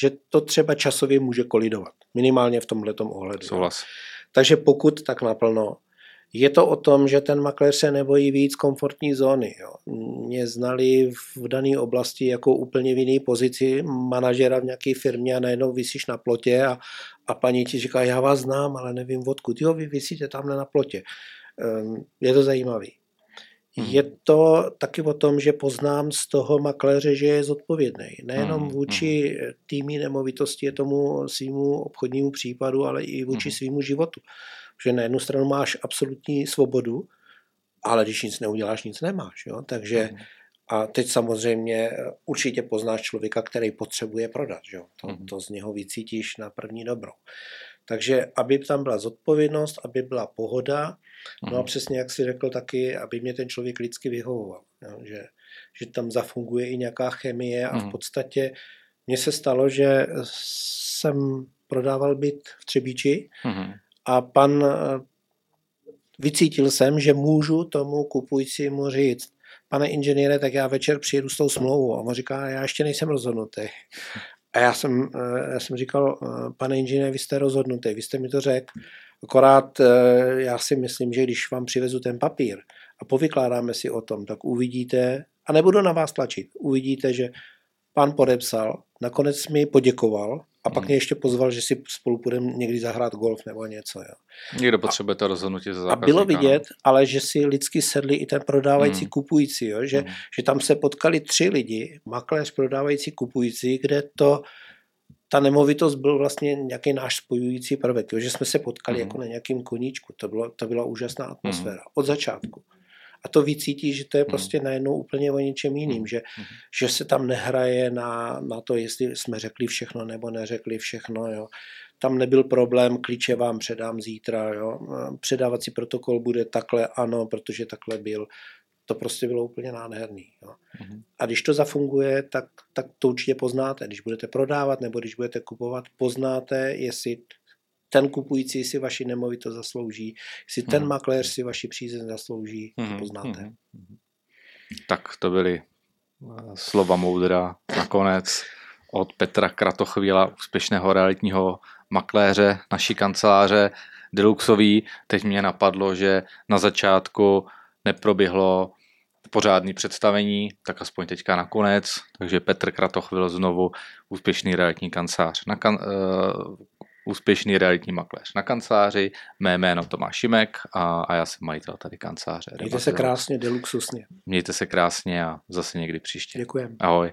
že to třeba časově může kolidovat. Minimálně v tomhle ohledu. Souhlas. Takže pokud tak naplno, je to o tom, že ten makléř se nebojí víc komfortní zóny. Jo. Mě znali v dané oblasti jako úplně v jiné pozici manažera v nějaké firmě a najednou vysíš na plotě a, a paní ti říká, já vás znám, ale nevím odkud. Jo, vy vysíte tamhle na plotě. Um, je to zajímavý. Hmm. Je to taky o tom, že poznám z toho makléře, že je zodpovědný. Nejenom hmm. vůči hmm. týmí nemovitosti, tomu svýmu obchodnímu případu, ale i vůči svýmu životu že na jednu stranu máš absolutní svobodu, ale když nic neuděláš, nic nemáš. Jo? Takže mhm. a teď samozřejmě určitě poznáš člověka, který potřebuje prodat. Jo? To, mhm. to z něho vycítíš na první dobrou. Takže aby tam byla zodpovědnost, aby byla pohoda, no a mhm. přesně jak si řekl taky, aby mě ten člověk lidsky vyhovoval. Jo? Že, že tam zafunguje i nějaká chemie a v podstatě mně se stalo, že jsem prodával byt v Třebíči a pan eh, vycítil jsem, že můžu tomu kupujícímu říct, pane inženýre, tak já večer přijedu s tou smlouvou. A on říká, já ještě nejsem rozhodnutý. A já jsem, eh, já jsem říkal, eh, pane inženýre, vy jste rozhodnutý, vy jste mi to řekl. Akorát já si myslím, že když vám přivezu ten papír a povykládáme si o tom, tak uvidíte, a nebudu na vás tlačit, uvidíte, že pan podepsal, nakonec mi poděkoval a pak hmm. mě ještě pozval, že si spolu půjdeme někdy zahrát golf nebo něco. Jo. Někdo potřebuje to rozhodnutí za A bylo vidět, no. ale že si lidsky sedli i ten prodávající hmm. kupující, jo, že, hmm. že tam se potkali tři lidi, makléř, prodávající, kupující, kde to ta nemovitost byl vlastně nějaký náš spojující prvek, jo, že jsme se potkali hmm. jako na nějakým koníčku. To, bylo, to byla úžasná atmosféra hmm. od začátku a to vycítí, že to je hmm. prostě najednou úplně o něčem jiným, hmm. že, hmm. že se tam nehraje na, na to, jestli jsme řekli všechno nebo neřekli všechno, jo. Tam nebyl problém, klíče vám předám zítra, jo. Předávací protokol bude takhle, ano, protože takhle byl. To prostě bylo úplně nádherný. Jo. A když to zafunguje, tak, tak to určitě poznáte. Když budete prodávat nebo když budete kupovat, poznáte, jestli ten kupující si vaši nemovitost zaslouží, jestli ten hmm. makléř si vaši přízeň zaslouží, hmm. to poznáte. Hmm. Tak to byly eh, slova moudra nakonec od Petra Kratochvíla, úspěšného realitního makléře naší kanceláře Deluxový. Teď mě napadlo, že na začátku neproběhlo pořádný představení, tak aspoň teďka nakonec. Takže Petr Kratochvil znovu úspěšný realitní kancelář na kan, uh, úspěšný realitní makléř na kanceláři. Mé jméno Tomáš Šimek a, a já jsem majitel tady kanceláře. Mějte se krásně, deluxusně. Mějte se krásně a zase někdy příště. Děkujeme. Ahoj.